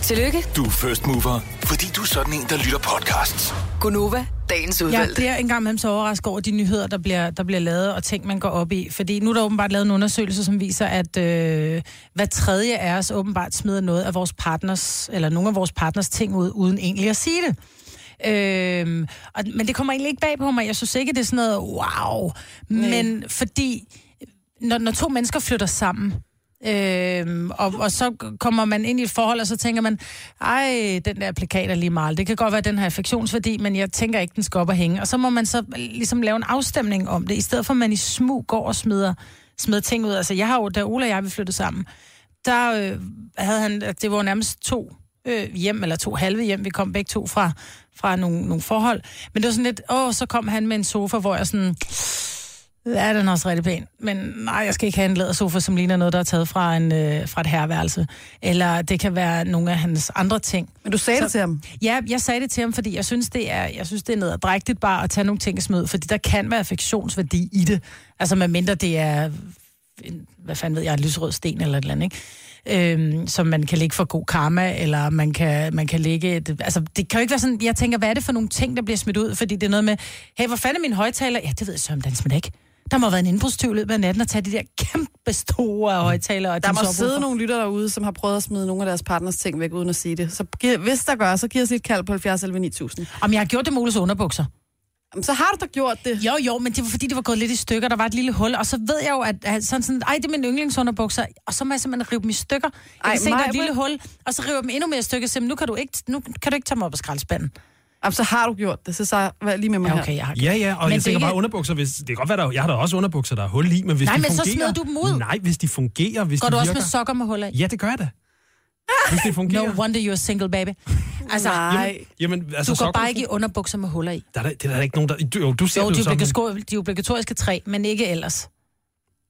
Tillykke, Du er first mover, fordi du er sådan en, der lytter podcasts. Gunova, dagens Jeg udvalgte. bliver en gang imellem så overrasket over de nyheder, der bliver, der bliver lavet, og ting, man går op i. Fordi nu er der åbenbart lavet en undersøgelse, som viser, at øh, hver tredje af os åbenbart smider noget af vores partners, eller nogle af vores partners ting ud, uden egentlig at sige det. Øhm, og, men det kommer egentlig ikke bag på mig. Jeg synes ikke, det er sådan noget wow. Men fordi, når, når to mennesker flytter sammen, Øhm, og, og så kommer man ind i et forhold, og så tænker man, ej, den der plakat er lige meget. Det kan godt være, at den har affektionsværdi, men jeg tænker ikke, den skal op og hænge. Og så må man så ligesom lave en afstemning om det, i stedet for at man i smug går og smider, smider ting ud. Altså, jeg har jo, da Ola og jeg vi flyttede sammen, der øh, havde han, det var nærmest to øh, hjem, eller to halve hjem, vi kom begge to fra, fra nogle, nogle forhold. Men det var sådan lidt, åh, så kom han med en sofa, hvor jeg sådan, Ja, den er også rigtig pæn. Men nej, jeg skal ikke have en lædersofa, som ligner noget, der er taget fra, en, øh, fra et herværelse. Eller det kan være nogle af hans andre ting. Men du sagde Så- det til ham. Ja, jeg sagde det til ham, fordi jeg synes, det er, jeg synes, det er nederdrægtigt bare at tage nogle ting og smide fordi der kan være affektionsværdi i det. Altså, medmindre det er, en, hvad fanden ved jeg, en lysrød sten eller et eller andet, ikke? Øhm, som man kan lægge for god karma, eller man kan, man kan lægge... Et, altså, det kan jo ikke være sådan... Jeg tænker, hvad er det for nogle ting, der bliver smidt ud? Fordi det er noget med, hey, hvor fanden er min højtaler? Ja, det ved jeg så om den smidt ikke. Der må have været en indbrudstyv i løbet af natten og tage de der kæmpe store højtaler. Og Der må sidde nogle lytter derude, som har prøvet at smide nogle af deres partners ting væk, uden at sige det. Så hvis der gør, så giv os et kald på 70 11 9000. Om jeg har gjort det Oles underbukser. Jamen, så har du da gjort det. Jo, jo, men det var fordi, det var gået lidt i stykker. Der var et lille hul, og så ved jeg jo, at, at sådan sådan, ej, det er min yndlingsunderbukser, og så må jeg simpelthen rive dem i stykker. Jeg Ej, kan se, der er et lille hul, og så river jeg dem endnu mere i stykker, så nu kan du ikke, nu kan du ikke tage mig op af skraldespanden. Jamen, så har du gjort det. Så, så vær lige med mig Ja, okay, jeg har Ja, ja, og Men jeg tænker er bare ikke- underbukser, hvis, det kan godt være, der, jeg har da også underbukser, der er hul i, men hvis Nej, de men så fungerer... smider du dem ud. Nej, hvis de fungerer, hvis Går de du virker... også med sokker med huller i? Ja, det gør jeg da. Hvis det fungerer. No wonder you're single, baby. Altså, Nej. Jamen, altså, du går sokker- bare ikke i underbukser med huller i. Der er, der, det er der ikke nogen, der... Du, jo, du ser Jo, det de, jo som... obligatoriske, de obligatoriske tre, men ikke ellers.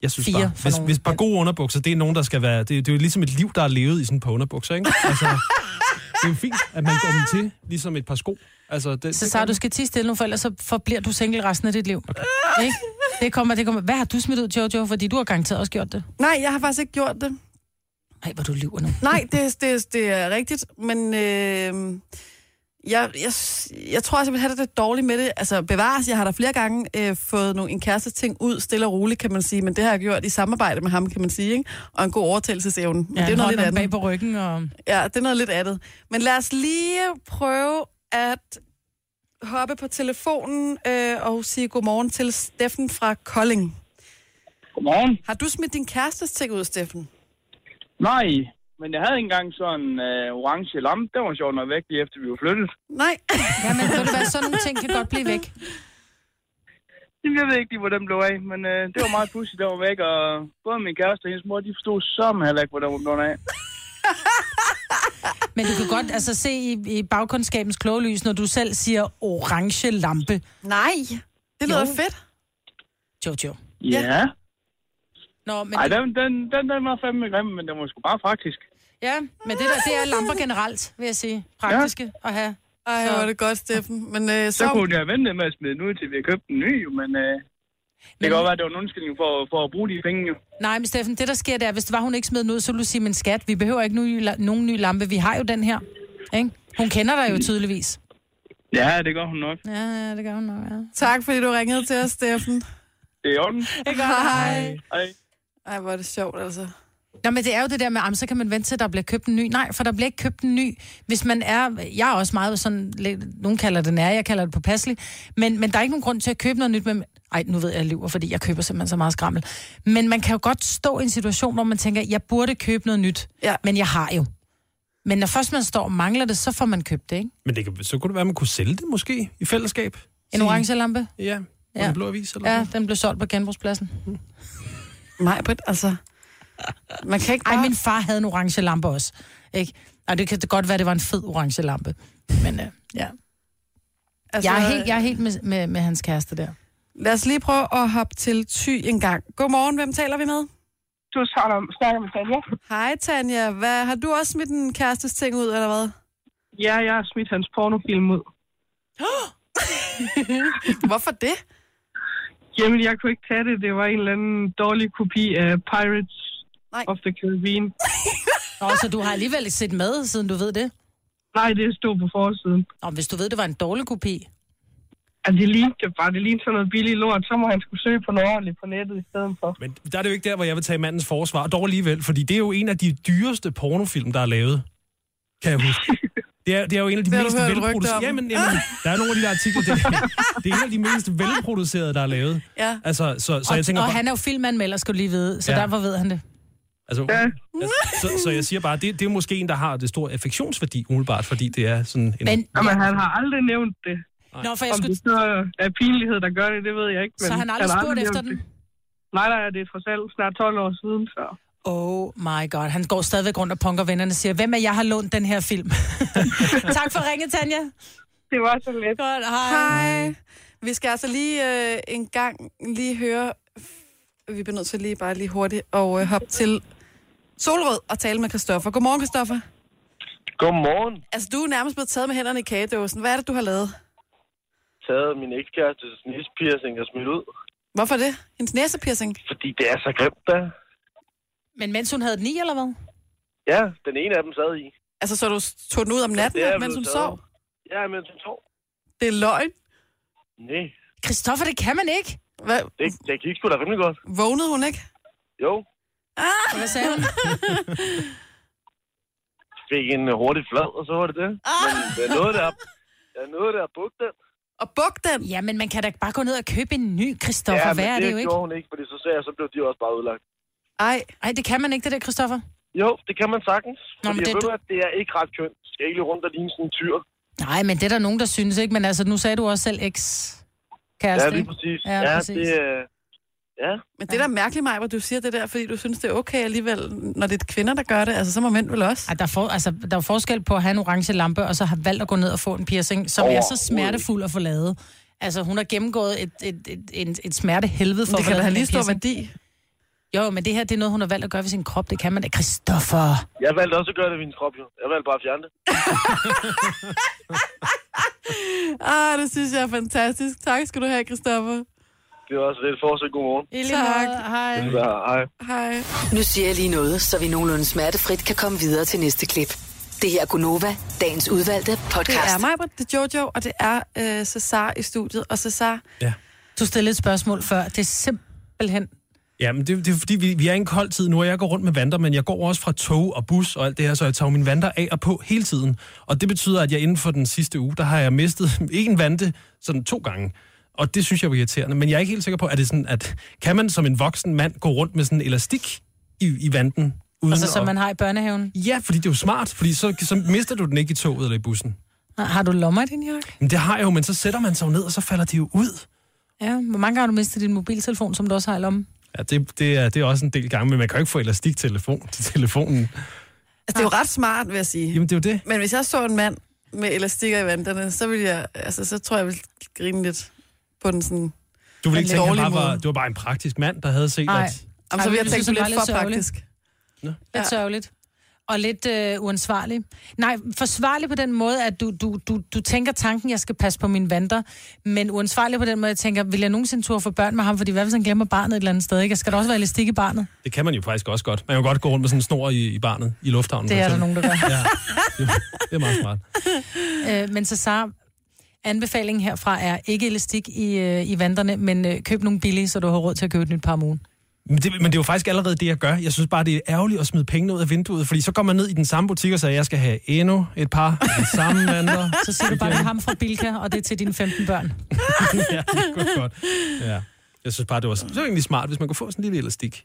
Jeg synes fire bare, for hvis, nogle hvis bare gode underbukser, det er nogen, der skal være... Det, det er jo ligesom et liv, der er levet i sådan på underbukser, ikke? Altså, det er jo fint, at man går dem til, ligesom et par sko. Altså, det, Så sagde du skal tige stille nu, for ellers så forbliver du single resten af dit liv. Okay. Ikke? Det kommer, det kommer. Hvad har du smidt ud, Jojo? Fordi du har garanteret også gjort det. Nej, jeg har faktisk ikke gjort det. Ej, hvor du lyver nu. Nej, det, det, det er rigtigt, men øh, jeg, jeg, jeg tror, jeg vil have det lidt dårligt med det. Altså bevares, jeg har da flere gange øh, fået nogle, en kæreste ting ud, stille og roligt, kan man sige, men det har jeg gjort i samarbejde med ham, kan man sige, ikke? og en god overtagelsesevne. Men Ja, det er noget lidt bag andet. på ryggen. Og... Ja, det er noget lidt andet. Men lad os lige prøve at hoppe på telefonen øh, og sige godmorgen til Steffen fra Kolding. Godmorgen. Har du smidt din kærestes ting ud, Steffen? Nej, men jeg havde engang sådan en øh, orange lampe. Den var sjovt nok væk, lige efter vi var flyttet. Nej. Ja, men ved du hvad, sådan nogle ting kan godt blive væk. Jamen, Jeg ved ikke lige, hvor den blev af, men øh, det var meget pudsigt, den var væk. Og både min kæreste og hendes mor, de forstod som heller ikke, hvor den var blevet af. Men du kan godt altså, se i, i bagkundskabens kloge lys, når du selv siger orange lampe. Nej. Det lyder Jo. fedt. Jojo. Ja. ja. Nå, men, Ej, den, den, den, den var fandme grim, men den var sgu bare praktisk. ja, men det der, det er lamper generelt, vil jeg sige. Praktiske at have. Ej, Så- hvor er det godt, Steffen. Men øh, Så så... kunne jeg vente med at smide den ud, til vi har købt en ny, men øh, det kan godt være, at det var en undskyldning for, for at bruge de penge, jo. Nej, men Steffen, det der sker, det er, hvis det var, hun ikke smed den ud, så ville du sige, men skat, vi behøver ikke ny, nogen ny lampe. Vi har jo den her. Ikke? Hun kender dig jo tydeligvis. Ja, det gør hun nok. Ja, ja, det gør hun nok, ja. Tak, fordi du ringede til os, Steffen. Det er i orden. Hej. Hej. Ej, hvor er det sjovt, altså. Nå, men det er jo det der med, am, så kan man vente til, der bliver købt en ny. Nej, for der bliver ikke købt en ny. Hvis man er, jeg er også meget sådan, lidt- nogen kalder det nær, jeg kalder det påpasselig, men, men der er ikke nogen grund til at købe noget nyt. Med, ej, nu ved jeg, jeg lyver, fordi jeg køber simpelthen så meget skrammel. Men man kan jo godt stå i en situation, hvor man tænker, jeg burde købe noget nyt, Ja. men jeg har jo. Men når først man står og mangler det, så får man købt det, ikke? Men det kan, så kunne det være, at man kunne sælge det måske i fællesskab. En orange lampe? Ja, Ja. ja. en blå avis eller Ja, sådan. den blev solgt på genbrugspladsen. Nej, Britt, altså... Man kan ikke Ej, bare... min far havde en orange lampe også. Ikke? Og det kan det godt være, det var en fed orange lampe. Men øh, ja. altså, Jeg er helt, jeg er helt med, med, med hans kæreste der. Lad os lige prøve at hoppe til Ty en gang. Godmorgen, hvem taler vi med? Du snakker med Tanja. Hej, Tanja. Hvad, har du også smidt en kærestes ting ud, eller hvad? Ja, jeg har smidt hans pornofilm ud. Hvorfor det? Jamen, jeg kunne ikke tage det. Det var en eller anden dårlig kopi af Pirates Nej. of the Caribbean. Og så du har alligevel set med, siden du ved det. Nej, det stod på forsiden. Og hvis du ved, det var en dårlig kopi. Altså, det lignede bare. Det lignede sådan noget billigt lort. Så må han skulle søge på noget ordentligt på nettet i stedet for. Men der er det jo ikke der, hvor jeg vil tage mandens forsvar. Dog alligevel, fordi det er jo en af de dyreste pornofilm, der er lavet. Kan jeg huske. Det er, det er jo en af de Det mest velproducerede... Jamen, jamen, der er nogle af de der artikler, det, det er en af de mest velproducerede, der er lavet. Ja. Altså, så, så og, jeg tænker og bare, han er jo filmanmelder, skal du lige vide, så Ja. derfor ved han det. altså, Ja. så, så jeg siger bare, det, det er måske en, der har det store affektionsværdi, umiddelbart, fordi det er sådan en... Men, Jamen, han har aldrig nævnt det. Nå, for jeg Om skulle... det så er pinlighed, der gør det, det ved jeg ikke. Men Så han har aldrig spurgt efter den? det. Nej, nej, det er trods alt snart 12 år siden, så... Oh my god, han går stadigvæk rundt og punker vennerne og siger, hvem er jeg har lånt den her film? tak for ringet, Tanja. Det var så let. Godt, hej. Hej. Vi skal altså lige øh, en gang lige høre vi bliver nødt til lige bare lige hurtigt og øh, hoppe til Solrød og tale med Christoffer. Godmorgen, Christoffer. Godmorgen. Altså, du er nærmest blevet taget med hænderne i kagedåsen. Hvad er det, du har lavet? Taget min ekskærestes næsepiercing og smidt ud. Hvorfor det? Hendes næsepiercing? Fordi det er så grimt, da. Men mens hun havde den i, eller hvad? Ja, den ene af dem sad i. Altså, så du tog den ud om natten, Det er mens hun sov? Ja, mens hun sov. Det er løgn. Nej, Christoffer, det kan man ikke. Hvad? det, det gik sgu da rimelig godt. Vågnede hun ikke? Jo, Hvad sagde hun? fik en hurtig flad, og så var det det. Men jeg nåede der, jeg nåede der at bukke den. Og buk den? Ja, men man kan da bare gå ned og købe en ny, Christoffer. ja, Hvad er men det det jo ikke? gjorde hun ikke, fordi så sagde jeg, så blev de også bare udlagt. Ej, Ej, det kan man ikke, det der, Christoffer. Jo, det kan man sagtens. Nå, Nå, men fordi det- jeg ved, du- at det er ikke ret kønt. Skal ikke lige rundt og ligne sådan en tyr. Nej, men det er der nogen, der synes, ikke? Men altså, nu sagde du også selv eks kæreste. Ja, lige præcis. Ja, Ja, præcis. det, øh, ja, men det er da mærkeligt, mig, hvor du siger det der, fordi du synes, det er okay alligevel, når det er kvinder, der gør det. Altså, så må mænd vel også. Ej, der, er for, altså, der er forskel på at have en orange lampe, og så have valgt at gå ned og få en piercing, som er så smertefuld at få lavet. Altså, hun har gennemgået et, et, et, et, et smertehelvede for Det at få kan da lavet have lige stor værdi. Jo, men det her, det er noget, hun har valgt at gøre ved sin krop. Det kan man da. Christoffer! jeg valgte også at gøre det ved min krop, jo. Jeg valgte bare at fjerne det. Ah, det synes jeg er fantastisk. Tak skal du have, Christoffer. Det var også lidt forsøg. Godmorgen. I Tak. Hej. Ja, hej. Hej. Nu siger jeg lige noget, så vi nogenlunde smertefrit kan komme videre til næste klip. Det her er Gunova, dagens udvalgte Det podcast. er mig, det er Jojo, og det er øh, Cesar i studiet. Og Cesar, Du stillede et spørgsmål før. Det er simpelthen... Ja, men det, det er fordi, vi, vi er i en kold tid nu, og jeg går rundt med vanter, men jeg går også fra tog og bus og alt det her, så jeg tager mine vanter af og på hele tiden. Og det betyder, at jeg inden for den sidste uge, der har jeg mistet en vante sådan to gange. Og det synes jeg var irriterende. Men jeg er ikke helt sikker på, at det sådan, at kan man som en voksen mand gå rundt med sådan en elastik i, i vanten? Uden Altså, som at- man har i børnehaven. Ja, fordi det er jo smart, fordi så, så mister du den ikke i toget eller i bussen. Har du lommer i din jakke? Det har jeg jo, men så sætter man sig jo ned, og så falder de jo ud. Ja, hvor mange gange har du mistet din mobiltelefon, som du også har i lommen? Ja, det, det, er, det er også en del gange, men man kan jo ikke få elastik til, telefon, til telefonen. altså, det er jo ret smart, vil jeg sige. Jamen, det er jo det. Men hvis jeg så en mand med elastikker i vanterne, så ville jeg, altså, så tror jeg, jeg ville grine lidt på den sådan... Du vil ikke tænke, at han bare var, måde. det var bare en praktisk mand, der havde set, Nej. at... Jamen, så ville jeg tænke lidt for lidt praktisk. Lidt Ja. ja. sørgeligt. Og lidt øh, uansvarlig. Nej, forsvarlig på den måde, at du, du, du, du tænker tanken, jeg skal passe på mine vanter, men uansvarlig på den måde, jeg tænker, vil jeg nogensinde turde få børn med ham, fordi hvad hvis han glemmer barnet et eller andet sted, ikke? Skal der også være elastik i barnet? Det kan man jo faktisk også godt. Man kan jo godt gå rundt med sådan en snor i, i barnet i lufthavnen. Det er der nogen, der gør. Ja, det, det er meget smart. Øh, men så Sara, anbefalingen herfra er ikke elastik i, øh, i vanterne, men øh, køb nogle billige, så du har råd til at købe et nyt par om ugen. Men det, men det er jo faktisk allerede det, jeg gør. Jeg synes bare, det er ærgerligt at smide pengene ud af vinduet, fordi så går man ned i den samme butik og siger, at jeg skal have endnu et par af de samme vandre. Så siger du bare, det er ham fra Bilka, og det er til dine 15 børn. ja, det godt. Ja. Jeg synes bare, det var, det var egentlig smart, hvis man kunne få sådan en lille elastik.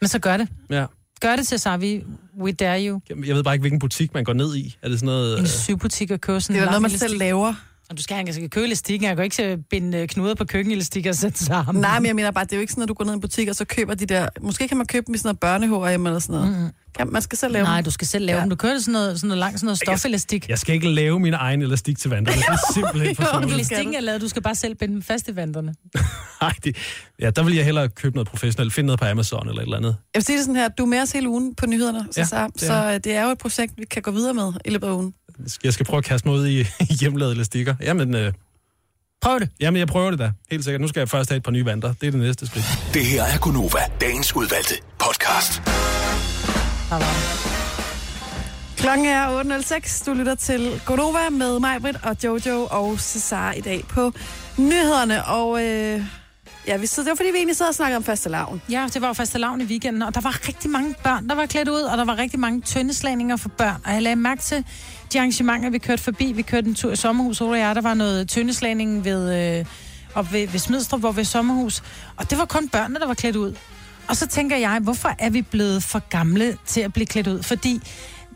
Men så gør det. Ja. Gør det til Savi. We dare you. Jeg ved bare ikke, hvilken butik man går ned i. Er det sådan noget... En Øh, sybutik og købe sådan Det er noget, man selv laver. Og du skal have en købe elastikken. Jeg går ikke at binde øh, knuder på køkkenelastikker og sætte sammen. Nej, men jeg mener bare, det er jo ikke sådan, at du går ned i en butik, og så køber de der... Måske kan man købe dem i sådan noget børnehår eller sådan noget. Mm. Kan, man skal selv lave Nej, du skal selv lave Ja. ja. dem. Du kører sådan noget, sådan noget langt, sådan noget stofelastik. jeg skal ikke lave min egen elastik til vandrene. Det er simpelthen for Jo, sjovt. du skal. Elastikken er lavet, du skal bare selv binde dem fast i vanterne. Nej, det, ja, der vil jeg hellere købe noget professionelt. Finde noget på Amazon eller et eller andet. Jeg vil sige det sådan her, du er med os hele ugen på nyhederne, så, Ja, så, det er så øh, det er jo et projekt, vi kan gå videre med i løbet af ugen. Jeg skal prøve at kaste mig ud i, i hjemlavede elastikker. Jamen, øh, Prøv det. jamen, jeg prøver det da. Helt sikkert. Nu skal jeg først have et par nye vandre. Det er det næste skridt. Det her er Gunova, dagens udvalgte podcast. Klokken er 8.06. Du lytter til Godova med mig, Britt og Jojo og Cesar i dag på nyhederne. Og øh, ja, vi sidder, det var fordi, vi egentlig sidder og snakker om fastelavn. Ja, det var jo faste lavn i weekenden, og der var rigtig mange børn, der var klædt ud, og der var rigtig mange tyndeslagninger for børn. Og jeg lagde mærke til de arrangementer, vi kørte forbi. Vi kørte en tur i sommerhus, og jeg. Der var noget tyndeslagning ved, øh, og ved, ved Smidstrup, hvor vi sommerhus. Og det var kun børnene, der var klædt ud. Og så tænker jeg, hvorfor er vi blevet for gamle til at blive klædt ud? Fordi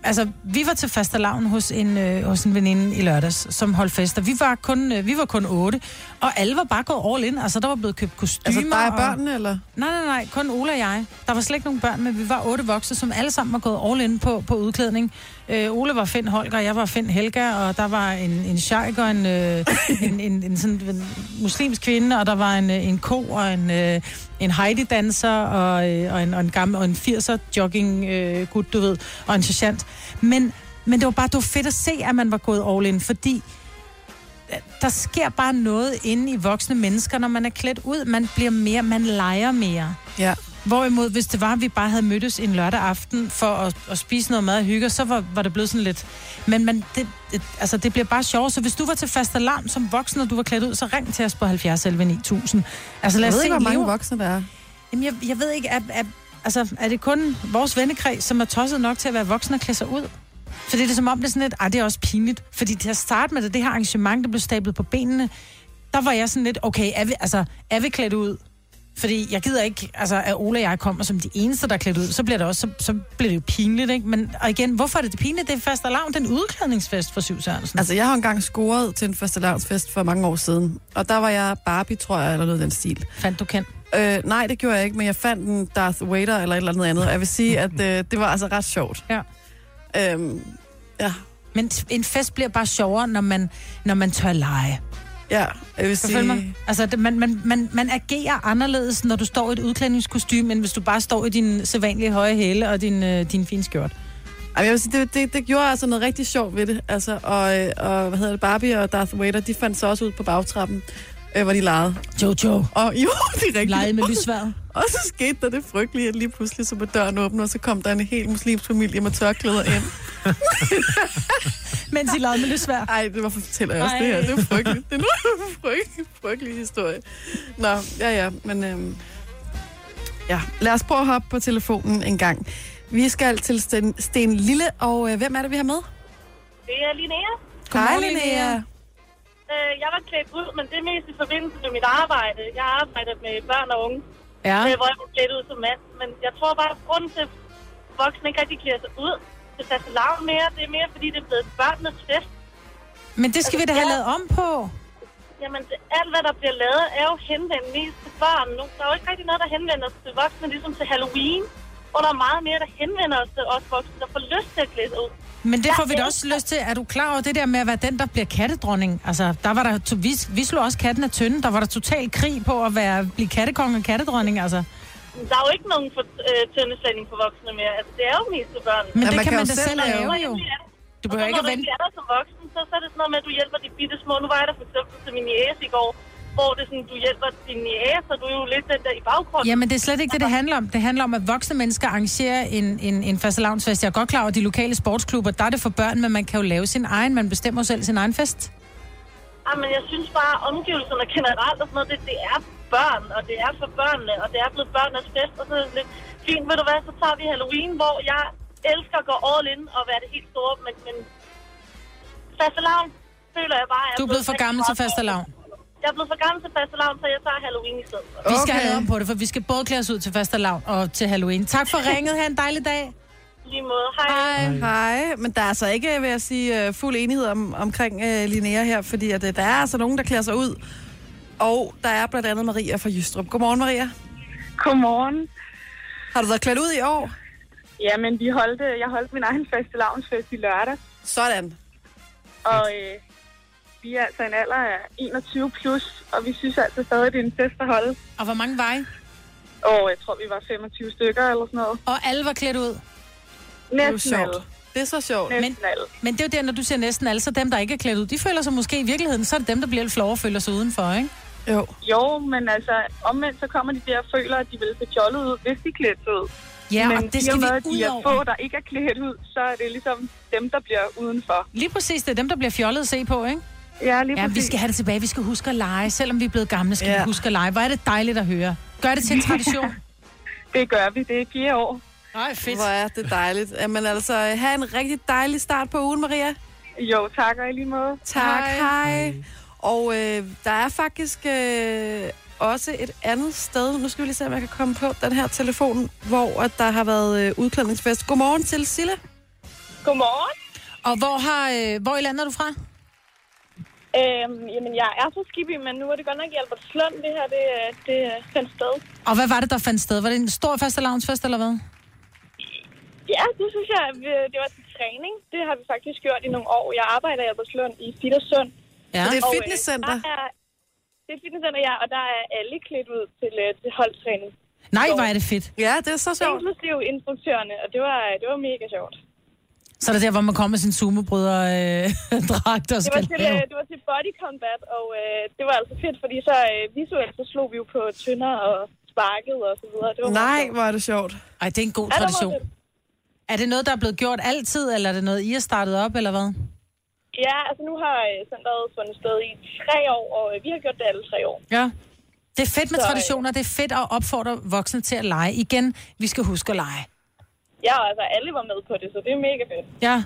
Altså, vi var til fastelavn hos en, øh, hos en veninde i lørdags, som holdt fester. Vi var kun, øh, vi var kun otte, og alle var bare gået all in. Altså, der var blevet købt kostymer. Altså dig og og- børnene, eller? Nej, nej, nej, kun Ola og jeg. Der var slet ikke nogen børn, men vi var otte voksne, som alle sammen var gået all in på, på udklædning. Øh, Ole var Finn Holger, jeg var Finn Helga, og der var en, en sheik og en, øh, en, en, en, sådan en muslimsk kvinde, og der var en, øh, en ko og en, øh, en Heidi-danser og, øh, og, en, og, en gammel, og en 80'er jogging øh, gut, du ved, og en sergeant. Men, men det var bare det var fedt at se, at man var gået all in, fordi øh, der sker bare noget inde i voksne mennesker, når man er klædt ud. Man bliver mere, man leger mere. Ja. Hvorimod, hvis det var, at vi bare havde mødtes en lørdag aften for at, at spise noget mad og hygge, så var, var det blevet sådan lidt... Men, men det, det, altså, det bliver bare sjovt. Så hvis du var til fast alarm som voksen, og du var klædt ud, så ring til os på 70 11 9000. Altså lad Jeg os ved se ikke, hvor mange leve- voksne der er. Jamen, jeg, jeg ved ikke, er, er, altså, er det kun vores vennekreds, som er tosset nok til at være voksne og klæde sig ud? Fordi det er som om, det er sådan lidt, ej, det er også pinligt. Fordi til at starte med det, det her arrangement, der blev stablet på benene, der var jeg sådan lidt, okay, er vi, altså, er vi klædt ud? Fordi jeg gider ikke, altså, at Ola og jeg kommer som de eneste, der er klædt ud, så bliver det også, så, så bliver det jo pinligt, ikke? Men og igen, hvorfor er det det pinligt? Det er fast alarm, den udklædningsfest for Syv Sørensen. Altså, jeg har engang scoret til en fastelavnsfest for mange år siden. Og der var jeg Barbie, tror jeg, eller noget den stil. Fandt du kendt? Øh, nej, det gjorde jeg ikke, men jeg fandt en Darth Vader eller et eller andet andet. Og jeg vil sige, at øh, det var altså ret sjovt. Ja. Øhm, ja, Men en fest bliver bare sjovere, når man, når man tør lege. Ja, jeg vil sige... mig? Altså, det, man, man, man, man agerer anderledes, når du står i et udklædningskostyme, end hvis du bare står i din sædvanlige høje hæle og din, øh, din fine skjort. Ej, jeg vil sige, det, det, det gjorde altså noget rigtig sjovt ved det. Altså, og, øh, og hvad hedder det, Barbie og Darth Vader, de fandt sig også ud på bagtrappen, øh, hvor de legede. Jojo. Og jo, det er rigtigt. Lege med lysvær. Og så skete der det frygtelige, at lige pludselig så var døren åben, og så kom der en helt muslimsk familie med tørklæder ind. Mens I legede med lysvær. Ej, det var for fortæller jeg også Ej. det her. Det er frygteligt. Det er en frygtelig, frygtelig historie. Nå, ja, ja, men øhm, ja, lad os prøve at hoppe på telefonen en gang. Vi skal til Sten, Sten Lille, og øh, hvem er det, vi har med? Det er Linnea. Hej, Linnea. Øh, jeg var klædt ud, men det er mest i forbindelse med mit arbejde. Jeg arbejder med børn og unge, Ja. øh, hvor jeg var klædt ud som mand. Men jeg tror bare, at grunden til, at voksne ikke rigtig klæder sig ud til fastelavn mere, det er mere, fordi det er blevet børnenes fest. Men det skal vi da have lavet om på. Jamen, det, alt hvad der bliver lavet, er jo henvendt mest til børn. Nu, der er jo ikke rigtig noget, der henvender sig til voksne, ligesom til Halloween. Og der er meget mere, der henvender sig til os voksne, der får lyst til at klæde ud. Men det får vi da også lyst til. Er du klar over det der med at være den, der bliver kattedronning? Altså, der var der, vi, vi slog også katten af tynden. Der var der total krig på at være, blive kattekong og kattedronning, altså. Der er jo ikke nogen for, øh, tøndeslænding for voksne mere. Altså, det er jo mest til børn. Men Ja, det man kan kan man da selv lave. lave jo. Du behøver ikke at Når vente. du er der som voksen, så, så er det sådan noget med, at du hjælper de bitte små. Nu var jeg der for eksempel til min jæs i går, hvor det sådan, du hjælper din jæs, og du er jo lidt den der i baggrunden. Jamen, det er slet ikke det, det handler om. Det handler om, at voksne mennesker arrangerer en, en, en fastelavnsfest. Jeg er godt klar over, at de lokale sportsklubber, der er det for børn, men man kan jo lave sin egen. Man bestemmer selv sin egen fest. Ah, men jeg synes bare, omgivelserne generelt og sådan noget, det, det er børn, og det er for børnene, og det er blevet børnenes fest, og så er det lidt fint, ved du hvad, så tager vi Halloween, hvor jeg elsker at gå all in og være det helt store, men, men fastelavn føler jeg bare, at jeg Du er blevet for gammel til fastelavn. Jeg er blevet for gammel til fastelavn, så jeg tager Halloween i stedet. Vi skal Okay. have om på det, for vi skal både klæde os ud til fastelavn og til Halloween. Tak for ringet. Ha' en dejlig dag. Lige måde. Hej. Hej. Hej, men der er altså ikke, vil jeg sige, øh, fuld enighed om, omkring uh, Linnea her, fordi at, øh, der er altså nogen, der klæder sig ud. Og der er blandt andet Maria fra Jystrup. Godmorgen, Maria. Godmorgen. Har du været klædt ud i år? Jamen, vi holdt, øh, jeg holdt min egen fastelavnsfest i lørdag, Sådan. og øh, vi er altså en alder af 21 plus, og vi synes altså stadig, det er en fest at holde. Og hvor mange var I? Og jeg tror, vi var 25 stykker eller sådan noget. Og alle var klædt ud. Næsten alle. sjovt. Det er så sjovt. Næsten alle. Men det er jo der, når du siger næsten alle, så dem, der ikke er klædt ud, de føler sig måske i virkeligheden, så er det dem, der bliver lidt flove og føler sig udenfor, ikke? Jo. Jo, men altså, omvendt så kommer de der og føler, at de vil se fjollet ud, hvis de klædt ud. Ja, men og det skal med, vi at ud de er få, der ikke er klædt ud, så er det ligesom dem, der bliver udenfor. Lige præcis, det er dem, der bliver fjollet at se på, ikke? Ja, lige Ja, præcis. vi skal have det tilbage. Vi skal huske at lege. Selvom vi er blevet gamle, skal Ja. vi huske at lege. Hvor er det dejligt at høre. Gør det til en tradition. Det gør vi. Det er fire år. Nej, fedt. Hvor er det dejligt. Jamen altså, have en rigtig dejlig start på ugen, Maria. Jo, tak og i lige måde. Tak, hej. hej. Og øh, der er faktisk øh, også et andet sted. Nu skal vi lige se, om jeg kan komme på den her telefon, hvor at der har været øh, udklædningsfest. Godmorgen til Sille. Godmorgen. Og hvor, har, øh, hvor i landet er du fra? Øhm, jamen, jeg er fra Skibby, men nu er det godt nok i Albertslund, det her, det, øh, det fandt sted. Og hvad var det, der fandt sted? Var det en stor fastelavnsfest, eller hvad? Ja, det synes jeg, vi- det var til træning. Det har vi faktisk gjort i nogle år. Jeg arbejder i Albertslund i Fittersund. Ja. Så det er et Og, øh, fitnesscenter. der er, Det er et fitnesscenter, ja, og der er alle klædt ud til, øh, til holdtræning. Nej, hvor er det fedt. Ja, det er så sjovt. Inklusive instruktørerne, og det var, det var mega sjovt. Så er det der, hvor man kommer med sin sumo-bryder øh, dragt og Det var, skal til, lave. øh, det var til body combat, og øh, det var altså fedt, fordi så øh, visuelt så slog vi jo på tønder og sparket og så videre. Det var Nej, hvor er det sjovt. Ej, det er en god Ja, det tradition. fedt. Er det noget, der er blevet gjort altid, eller er det noget, I har startet op, eller hvad? Ja, altså nu har øh, centret fundet sted i tre år, og øh, vi har gjort det alle tre år. Ja. Det er fedt med Så, øh, traditioner. Det er fedt at opfordre voksne til at lege. Igen, vi skal huske at lege. Ja, altså alle var med på det, så det er mega fedt. Ja.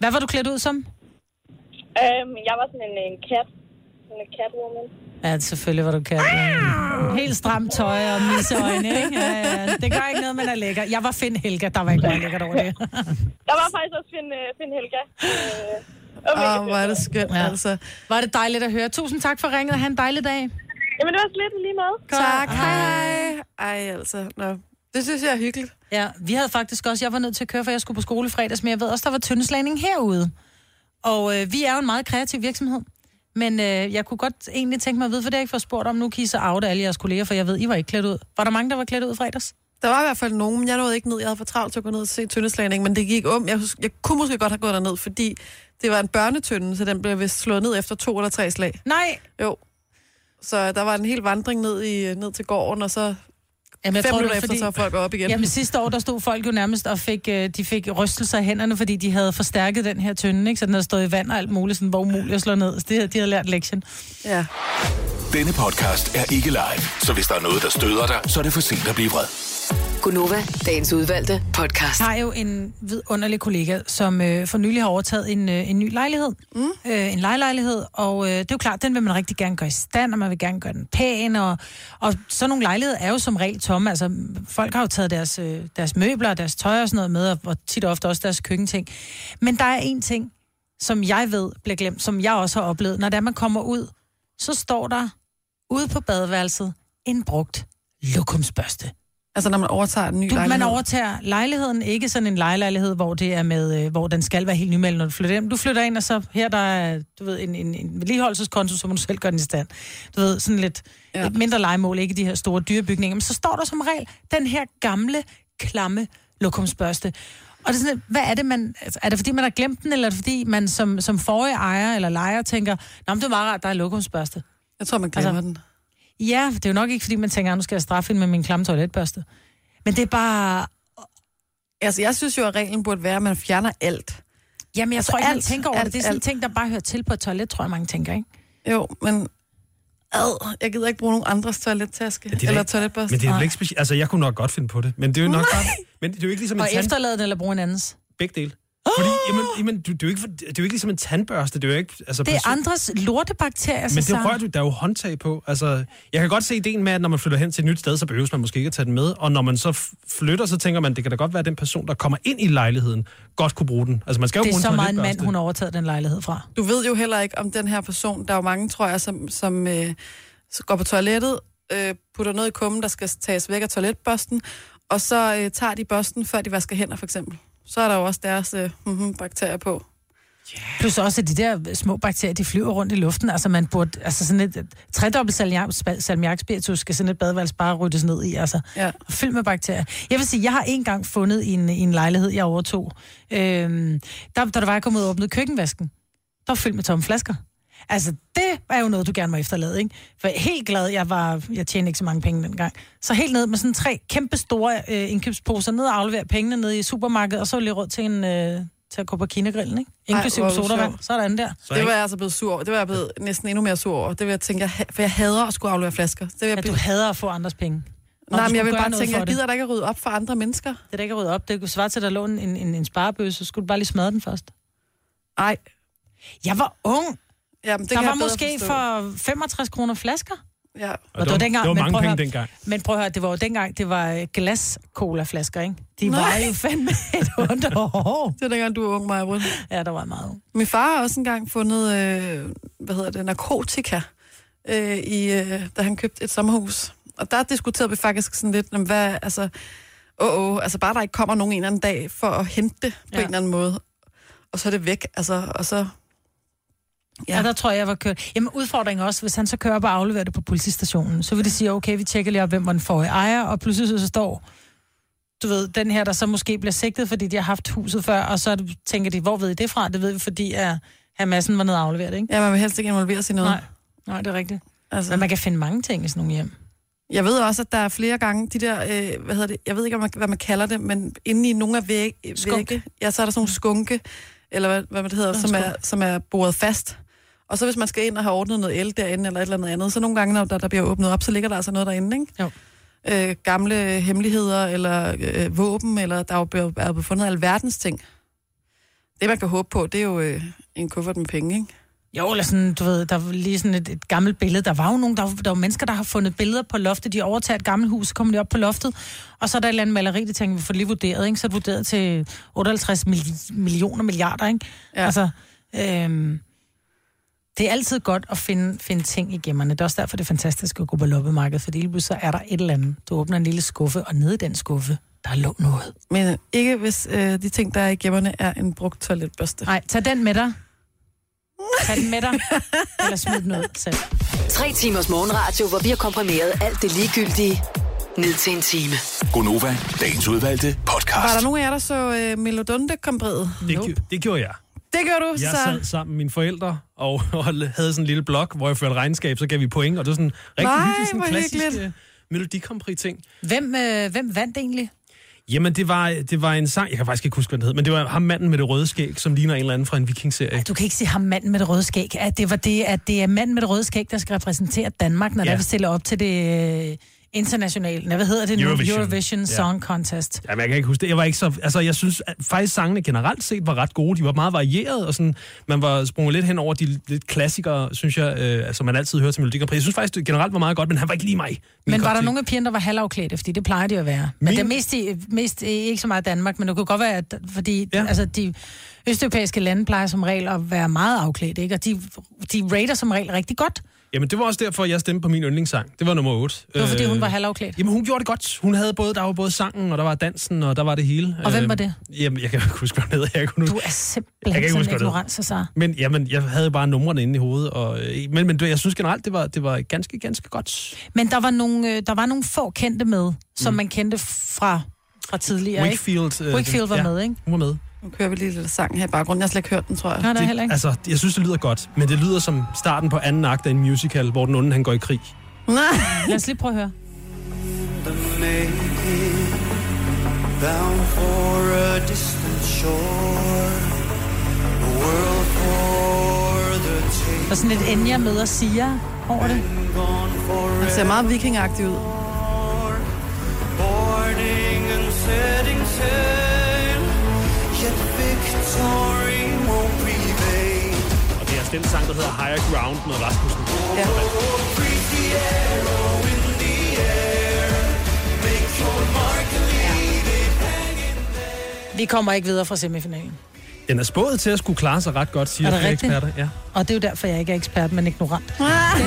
Hvad var du klædt ud som? Øhm, jeg var sådan en, en cat. Sådan en catwoman. Ja, selvfølgelig var du kan. Helt stramt tøj og misseøjne, ikke? Ja, ja. Det gør ikke noget, man er lækker. Jeg var Finn Helga, der var ikke noget lækkert over det. Der var faktisk også Finn, øh, Finn Helga. Og Åh, fedt. hvor er det skønt, Ja. altså. Var det dejligt at høre. Tusind tak for ringet. Ha' en dejlig dag. Jamen, det var slet lige meget. Tak, hej. Ej, altså, nå. Det synes jeg er hyggeligt. Ja, vi havde faktisk også, jeg var nødt til at køre, for jeg skulle på skole i fredags, men jeg ved også, der var tyndeslagning herude. Og øh, vi er jo en meget kreativ virksomhed. Men øh, jeg kunne godt egentlig tænke mig at vide, for det er ikke for spurgt om, nu kan I så oute alle jeres kolleger, for jeg ved, I var ikke klædt ud. Var der mange, der var klædt ud i fredags? Der var i hvert fald nogen, men jeg nåede ikke ned. Jeg havde for travlt til at gå ned og se tyndeslagning, men det gik om. Jeg, jeg kunne måske godt have gået derned, fordi det var en børnetynde, så den blev vist slået ned efter to eller tre slag. Nej! Jo. Så der var en hel vandring ned, i, ned til gården, og så Jamen, jeg fem tror, det minutter efter, fordi- så er folk op igen. Jamen sidste år, der stod folk jo nærmest og fik, øh, de fik rystelser i hænderne, fordi de havde forstærket den her tynde, ikke? så den havde stået i vand og alt muligt, sådan, var umuligt at slå ned. Så de, havde- de havde lært lektien. Ja. Denne podcast er ikke live, så hvis der er noget, der støder dig, så er det for sent at blive vred. Gunova, dagens udvalgte podcast. Jeg har jo en vidunderlig kollega, som øh, for nylig har overtaget en, øh, en ny lejlighed. Mm. Øh, en lejlighed, og øh, det er jo klart, den vil man rigtig gerne gøre i stand, og man vil gerne gøre den pæn, og, og sådan nogle lejligheder er jo som regel tomme. Altså, folk har jo taget deres, øh, deres møbler og deres tøj og sådan noget med, og, og tit og ofte også deres køkkenting. Men der er en ting, som jeg ved bliver glemt, som jeg også har oplevet. Når der man kommer ud, så står der ude på badeværelset en brugt lokumsbørste. Altså, når man overtager en ny Du, lejlighed. man overtager lejligheden, ikke sådan en lejelejlighed, hvor det er med, øh, hvor den skal være helt nymeldt, når du flytter ind. Du flytter ind, og så her der er, du ved, en, en, en vedligeholdelseskonto, så må du selv gøre den i stand. Du ved, sådan lidt ja. et mindre legemål, ikke de her store dyrebygninger. Men så står der som regel den her gamle, klamme lokumsbørste. Og det er sådan, hvad er det, man... altså, Er det fordi, man har glemt den, eller er det fordi, man som, som forrige ejer eller lejer tænker, Nå, men det er meget rart, der er lokumsbørste. Jeg tror, man glemmer den. Ja, det er jo nok ikke, fordi man tænker, "Ah, nu skal jeg straffe hende med min klamme toiletbørste. Men det er bare... Altså, jeg synes jo, at reglen burde være, at man fjerner alt. Jamen, jeg Altså, tror ikke, man alt, tænker over alt, det. Det er sådan en alt. ting, der bare hører til på et toilet, tror jeg, mange tænker, ikke? Jo, men... Ad, jeg gider ikke bruge nogen andres toilettaske er eller ikke- toiletbørste. Men det er vel ikke specielt... Altså, jeg kunne nok godt finde på det. Men det er jo nok bare... Men det er jo ikke ligesom en Og tand... efterlade den eller bruge en andens. Begge dele. Fordi, jamen, jamen du, det, er jo ikke, for- det er jo ikke ligesom en tandbørste. Det er jo ikke... Altså, Det er person- andres lortebakterier, Men det rører du, der er jo håndtag på. Altså, jeg kan godt se ideen med, at når man flytter hen til et nyt sted, så behøver man måske ikke at tage den med. Og når man så flytter, så tænker man, det kan da godt være, at den person, der kommer ind i lejligheden, godt kunne bruge den. Altså, man skal jo Det er så en meget en mand, hun har overtaget den lejlighed fra. Du ved jo heller ikke om den her person. Der er jo mange, tror jeg, som, som øh, så går på toilettet, øh, putter noget i kummen, der skal tages væk af toiletbørsten, og så øh, tager de børsten, før de vasker hænder, for eksempel. Så er der jo også deres øh, mm, bakterier på. Plus også, at de der små bakterier, de flyver rundt i luften. Altså, man burde, altså sådan et et tredobbelt salmiak, salmiakspiritus skal sådan et badeværelse bare ryddes ned i, altså. Ja. Fyldt med bakterier. Jeg vil sige, jeg har en gang fundet i en, i en lejlighed, jeg overtog. Øhm, der, da der var jeg kommet ud og åbnet køkkenvasken, der var fyldt med tomme flasker. Altså, det er jo noget, du gerne må efterlade, ikke? For jeg er helt glad, jeg var, jeg tjente ikke så mange penge dengang. Så helt ned med sådan tre kæmpe store øh, indkøbsposer, ned og aflevere pengene ned i supermarkedet, og så lige råd til en... Øh, til at gå på kinegrillen, ikke? Er du sodavand. Sådan der. Så det var jeg altså blevet sur over. Det var jeg blevet næsten endnu mere sur over. Det vil jeg tænke, jeg, for jeg hader at skulle aflevere flasker. Det vil jeg At blive... du hader at få andres penge. Når Nej, men jeg vil bare tænke, jeg gider da ikke at rydde op for andre mennesker. Det er da ikke at rydde op. Det kunne svare til, at der lå en, en, en, en sparebøsse, så skulle du bare lige smadre den først. Nej. Jeg var ung. Jamen, det der kan var måske forstå. for 65 kroner flasker. Ja. Og Og det var dengang, det var men mange penge høre- dengang. Men prøv at høre, det var jo dengang, det var øh, glas-cola-flasker, ikke? De Nej. var jo fandme et ondt år. Det er dengang, du var ung, Maja Ja, der var meget ung. Min far har også engang fundet, øh, hvad hedder det, narkotika, øh, i, øh, da han købte et sommerhus. Og der diskuterede vi faktisk sådan lidt, om hvad, altså, åh, åh, altså bare der ikke kommer nogen en eller anden dag for at hente det på Ja. en eller anden måde. Og så er det væk, altså, og så... Ja. ja, der tror jeg, jeg var kørt. Jamen udfordringen også, hvis han så kører op og afleverer det på politistationen, så vil det sige, okay, vi tjekker lige op, hvem var den forrige ejer, og pludselig så står, du ved, den her, der så måske bliver sigtet, fordi de har haft huset før, og så tænker de, hvor ved I det fra? Det ved vi, fordi at herr Madsen var nede og aflevere det, ikke? Ja, man vil helst ikke involvere sig i noget. Nej, nej, det er rigtigt. Altså. Men man kan finde mange ting i sådan nogle hjem. Jeg ved også, at der er flere gange, de der, øh, hvad hedder det, jeg ved ikke, hvad man, kalder det, men inde i nogle af væg, vægge, ja, så er der sådan nogle skunke, eller hvad, hvad det hedder, som er, som er boret fast. Og så hvis man skal ind og have ordnet noget el derinde, eller et eller andet andet, så nogle gange, når der, der bliver åbnet op, så ligger der altså noget derinde, ikke? Jo. Øh, gamle hemmeligheder, eller øh, våben, eller der er jo fundet alverdens ting. Det, man kan håbe på, det er jo øh, en kuffert med penge, ikke? Jo, eller sådan, du ved, der var lige sådan et, et gammelt billede. Der var jo nogen, der, var- der var mennesker, der har fundet billeder på loftet. De overtager et gammelt hus, så kommer de op på loftet, og så er der et eller andet maleri, de tænker, vi får lige vurderet, ikke? Så er det vurderet til 58 mil- millioner milliarder, ikke? Ja. Altså, øhm, det er altid godt at finde, finde ting i gemmerne. Det er også derfor, det er fantastisk at gå på loppemarkedet, fordi lige så er der et eller andet. Du åbner en lille skuffe, og nede i den skuffe, der lå noget. Men ikke hvis øh, de ting, der er i gemmerne, er en brugt toiletbørste. Nej, tag den med dig. Tag den med dig, eller smid den ud selv. Tre timers morgenradio, hvor vi har komprimeret alt det ligegyldige ned til en time. Gonova, dagens udvalgte podcast. Var der nogen af jer, der så øh, Melodunde komprædet? Det, nope. det gjorde jeg. Det gør du, Jeg så... sad sammen med mine forældre og, og havde sådan en lille blok, hvor jeg førte regnskab, så gav vi point, og det var sådan en rigtig Nej, hyggelig, sådan klassisk hyggeligt. uh, Melodi ting. Hvem, øh, hvem vandt egentlig? Jamen, det var, det var en sang, jeg kan faktisk ikke huske, hvad den hed, men det var ham manden med det røde skæg, som ligner en eller anden fra en vikingserie. Du kan ikke sige ham manden med det røde skæg. At det, var det, at det er manden med det røde skæg, der skal repræsentere Danmark, når Ja. ja. der vi stiller op til det internationale, nej, hvad hedder det nu? Eurovision. Eurovision Ja. Song Contest. Jamen, jeg kan ikke huske det. Jeg var ikke så... Altså, jeg synes at faktisk, sangene generelt set var ret gode. De var meget varierede, og sådan, man var sprunget lidt hen over de lidt klassikere, synes jeg, øh, altså man altid hører til Melodi. Jeg synes faktisk, det generelt var meget godt, men han var ikke lige mig. Men var der te. nogle af pigerne, der var halvafklædte? Fordi det plejer de at være. Men Min- det er mest, i, mest ikke så meget Danmark, men det kunne godt være, at, fordi Ja. ja. altså, de østeuropæiske lande plejer som regel at være meget afklædte, ikke? og de, de rater som regel rigtig godt. Jamen, det var også derfor, jeg stemte på min yndlingssang. Det var nummer 8. Det var, fordi hun var halvafklædt. Jamen, hun gjorde det godt. Hun havde både, der var både sangen, og der var dansen, og der var det hele. Og hvem Øh, var det? Jamen, jeg kan ikke huske, hvad. Jeg kunne nu... Du er Jeg kan simpelthen ikke sådan en ignorant, så Men jamen, jeg havde bare numrene inde i hovedet. Og, øh, men, men jeg synes generelt, det var, det var ganske, ganske godt. Men der var nogle, øh, der var nogle få kendte med, som mm. man kendte fra, fra tidligere, ikke? Wakefield, øh, Wakefield var ja, med, ikke? Hun var med. Nu kører vi lige lidt sang her i baggrunden. Jeg har slet ikke hørt den, tror jeg. Der Det, heller ikke. altså, jeg synes, det lyder godt, men det lyder som starten på anden akt af en musical, hvor den onde han går i krig. Nej. Lad os lige prøve at høre. bound for a distant shore, a world for the taking, Der er sådan lidt Enya møder Sia over det. Den ser meget vikingagtig ud. boarding and setting sail. Victory won't prevail. Og det er den sang, der hedder Higher Ground med Rasmussen. Ja. Vi kommer ikke videre fra semifinalen. Den er spået til at skulle klare sig ret godt, siger Er det flere eksperter. Ja. Og det er jo derfor, jeg ikke er ekspert, men ignorant. Den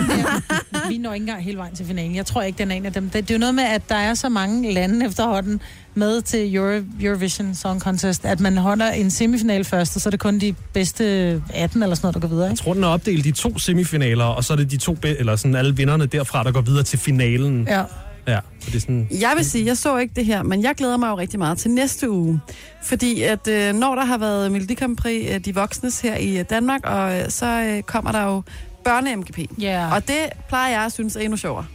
der, vi når ikke engang hele vejen til finalen. Jeg tror ikke, den er en af dem. Det, det er jo noget med, at der er så mange lande efterhånden med til Euro, Eurovision Song Contest, at man holder en semifinal først, og så er det kun de bedste 18 eller sådan noget, der går videre. Jeg Ikke? tror, den er opdelt i to semifinaler, og så er det de to, eller sådan alle vinderne derfra, der går videre til finalen. Ja. Ja, så det er sådan... Jeg vil sige, jeg så ikke det her, men jeg glæder mig jo rigtig meget til næste uge. Fordi at øh, når der har været Melodi Grand Prix, øh, de voksnes her i øh, Danmark, og øh, så øh, kommer der jo børne-MGP. Ja. Og det plejer jeg at synes er endnu sjovere.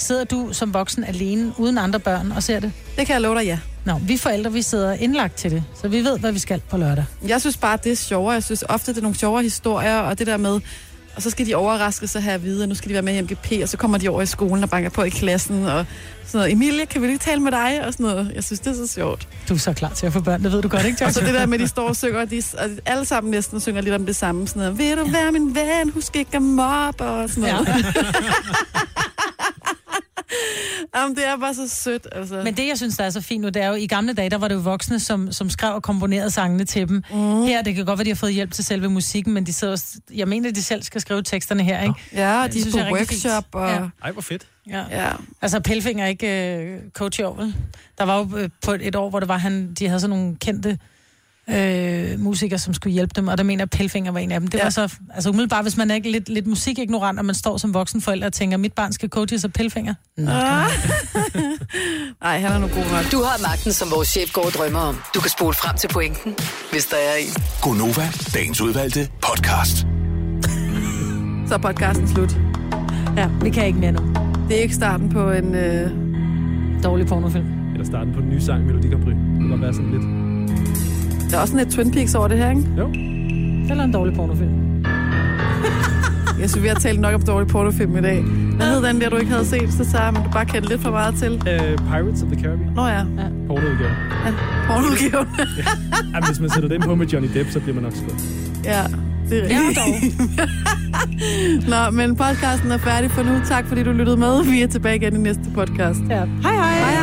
Sidder du som voksen alene, uden andre børn, og ser det? Det kan jeg love dig, ja. Nå, vi forældre, vi sidder indlagt til det, så vi ved, hvad vi skal på lørdag. Jeg synes bare, det er sjovere. Jeg synes ofte, det er nogle sjovere historier, og det der med, og så skal de overraske sig her at vide, at nu skal de være med i MGP, og så kommer de over i skolen og banker på i klassen, og sådan noget. Emilie, kan vi lige tale med dig? Og sådan noget. Jeg synes, det er så sjovt. Du er så klar til at få børn, det ved du godt, ikke, Og så det der med, at de står og synger, og de, og alle sammen næsten synger lidt om det samme. Sådan noget, vil du være min ven, husk ikke at mobbe, og sådan noget. Ja. Jamen, det er bare så sødt, altså. Men det, jeg synes, der er så fint nu, det er jo, i gamle dage, der var det jo voksne, som, som skrev og komponerede sangene til dem. Mm. Her, det kan godt være, de har fået hjælp til selve musikken, men de sidder også, jeg mener, at de selv skal skrive teksterne her, ikke? ja, de synes på jeg er workshop, fint. og... Ja. Ej, hvor fedt. Ja. Ja. Altså, Pelfinger er ikke øh, coach i år, vel? Der var jo øh, på et, et år, hvor det var, han, de havde sådan nogle kendte øh, musikere, som skulle hjælpe dem, og der mener jeg, at Pelfinger var en af dem. Det ja. var så, altså umiddelbart, hvis man er ikke lidt, lidt musikignorant, og man står som voksen forælder og tænker, mit barn skal coaches af Pelfinger. Nå, Ah. Nej, han er nu god nok. Du har magten, som vores chef går og drømmer om. Du kan spole frem til pointen, hvis der er en. Gonova, dagens udvalgte podcast. Så er podcasten slut. Ja, vi kan ikke mere nu. Det er ikke starten på en... Øh... Dårlig pornofilm. Eller starten på den nye sang, Melodi Grand Prix. Det kan være sådan lidt. Der er også sådan et Twin Peaks over det her, ikke? Jo. Eller en dårlig pornofilm. Jeg synes, vi har talt nok om dårlig pornofilm i dag. Hvad hed den der, du ikke havde set, så sagde men du bare kendte lidt for meget til? Uh, Pirates of the Caribbean. Nå ja, Ja. Pornoudgaven. ja. pornoudgaven. Ja, hvis man sætter den på med Johnny Depp, så bliver man nok skudt. ja, det er rigtigt. Nå, men podcasten er færdig for nu. Tak fordi du lyttede med. Vi er tilbage igen i næste podcast. Ja. Hej hej. Hej hej.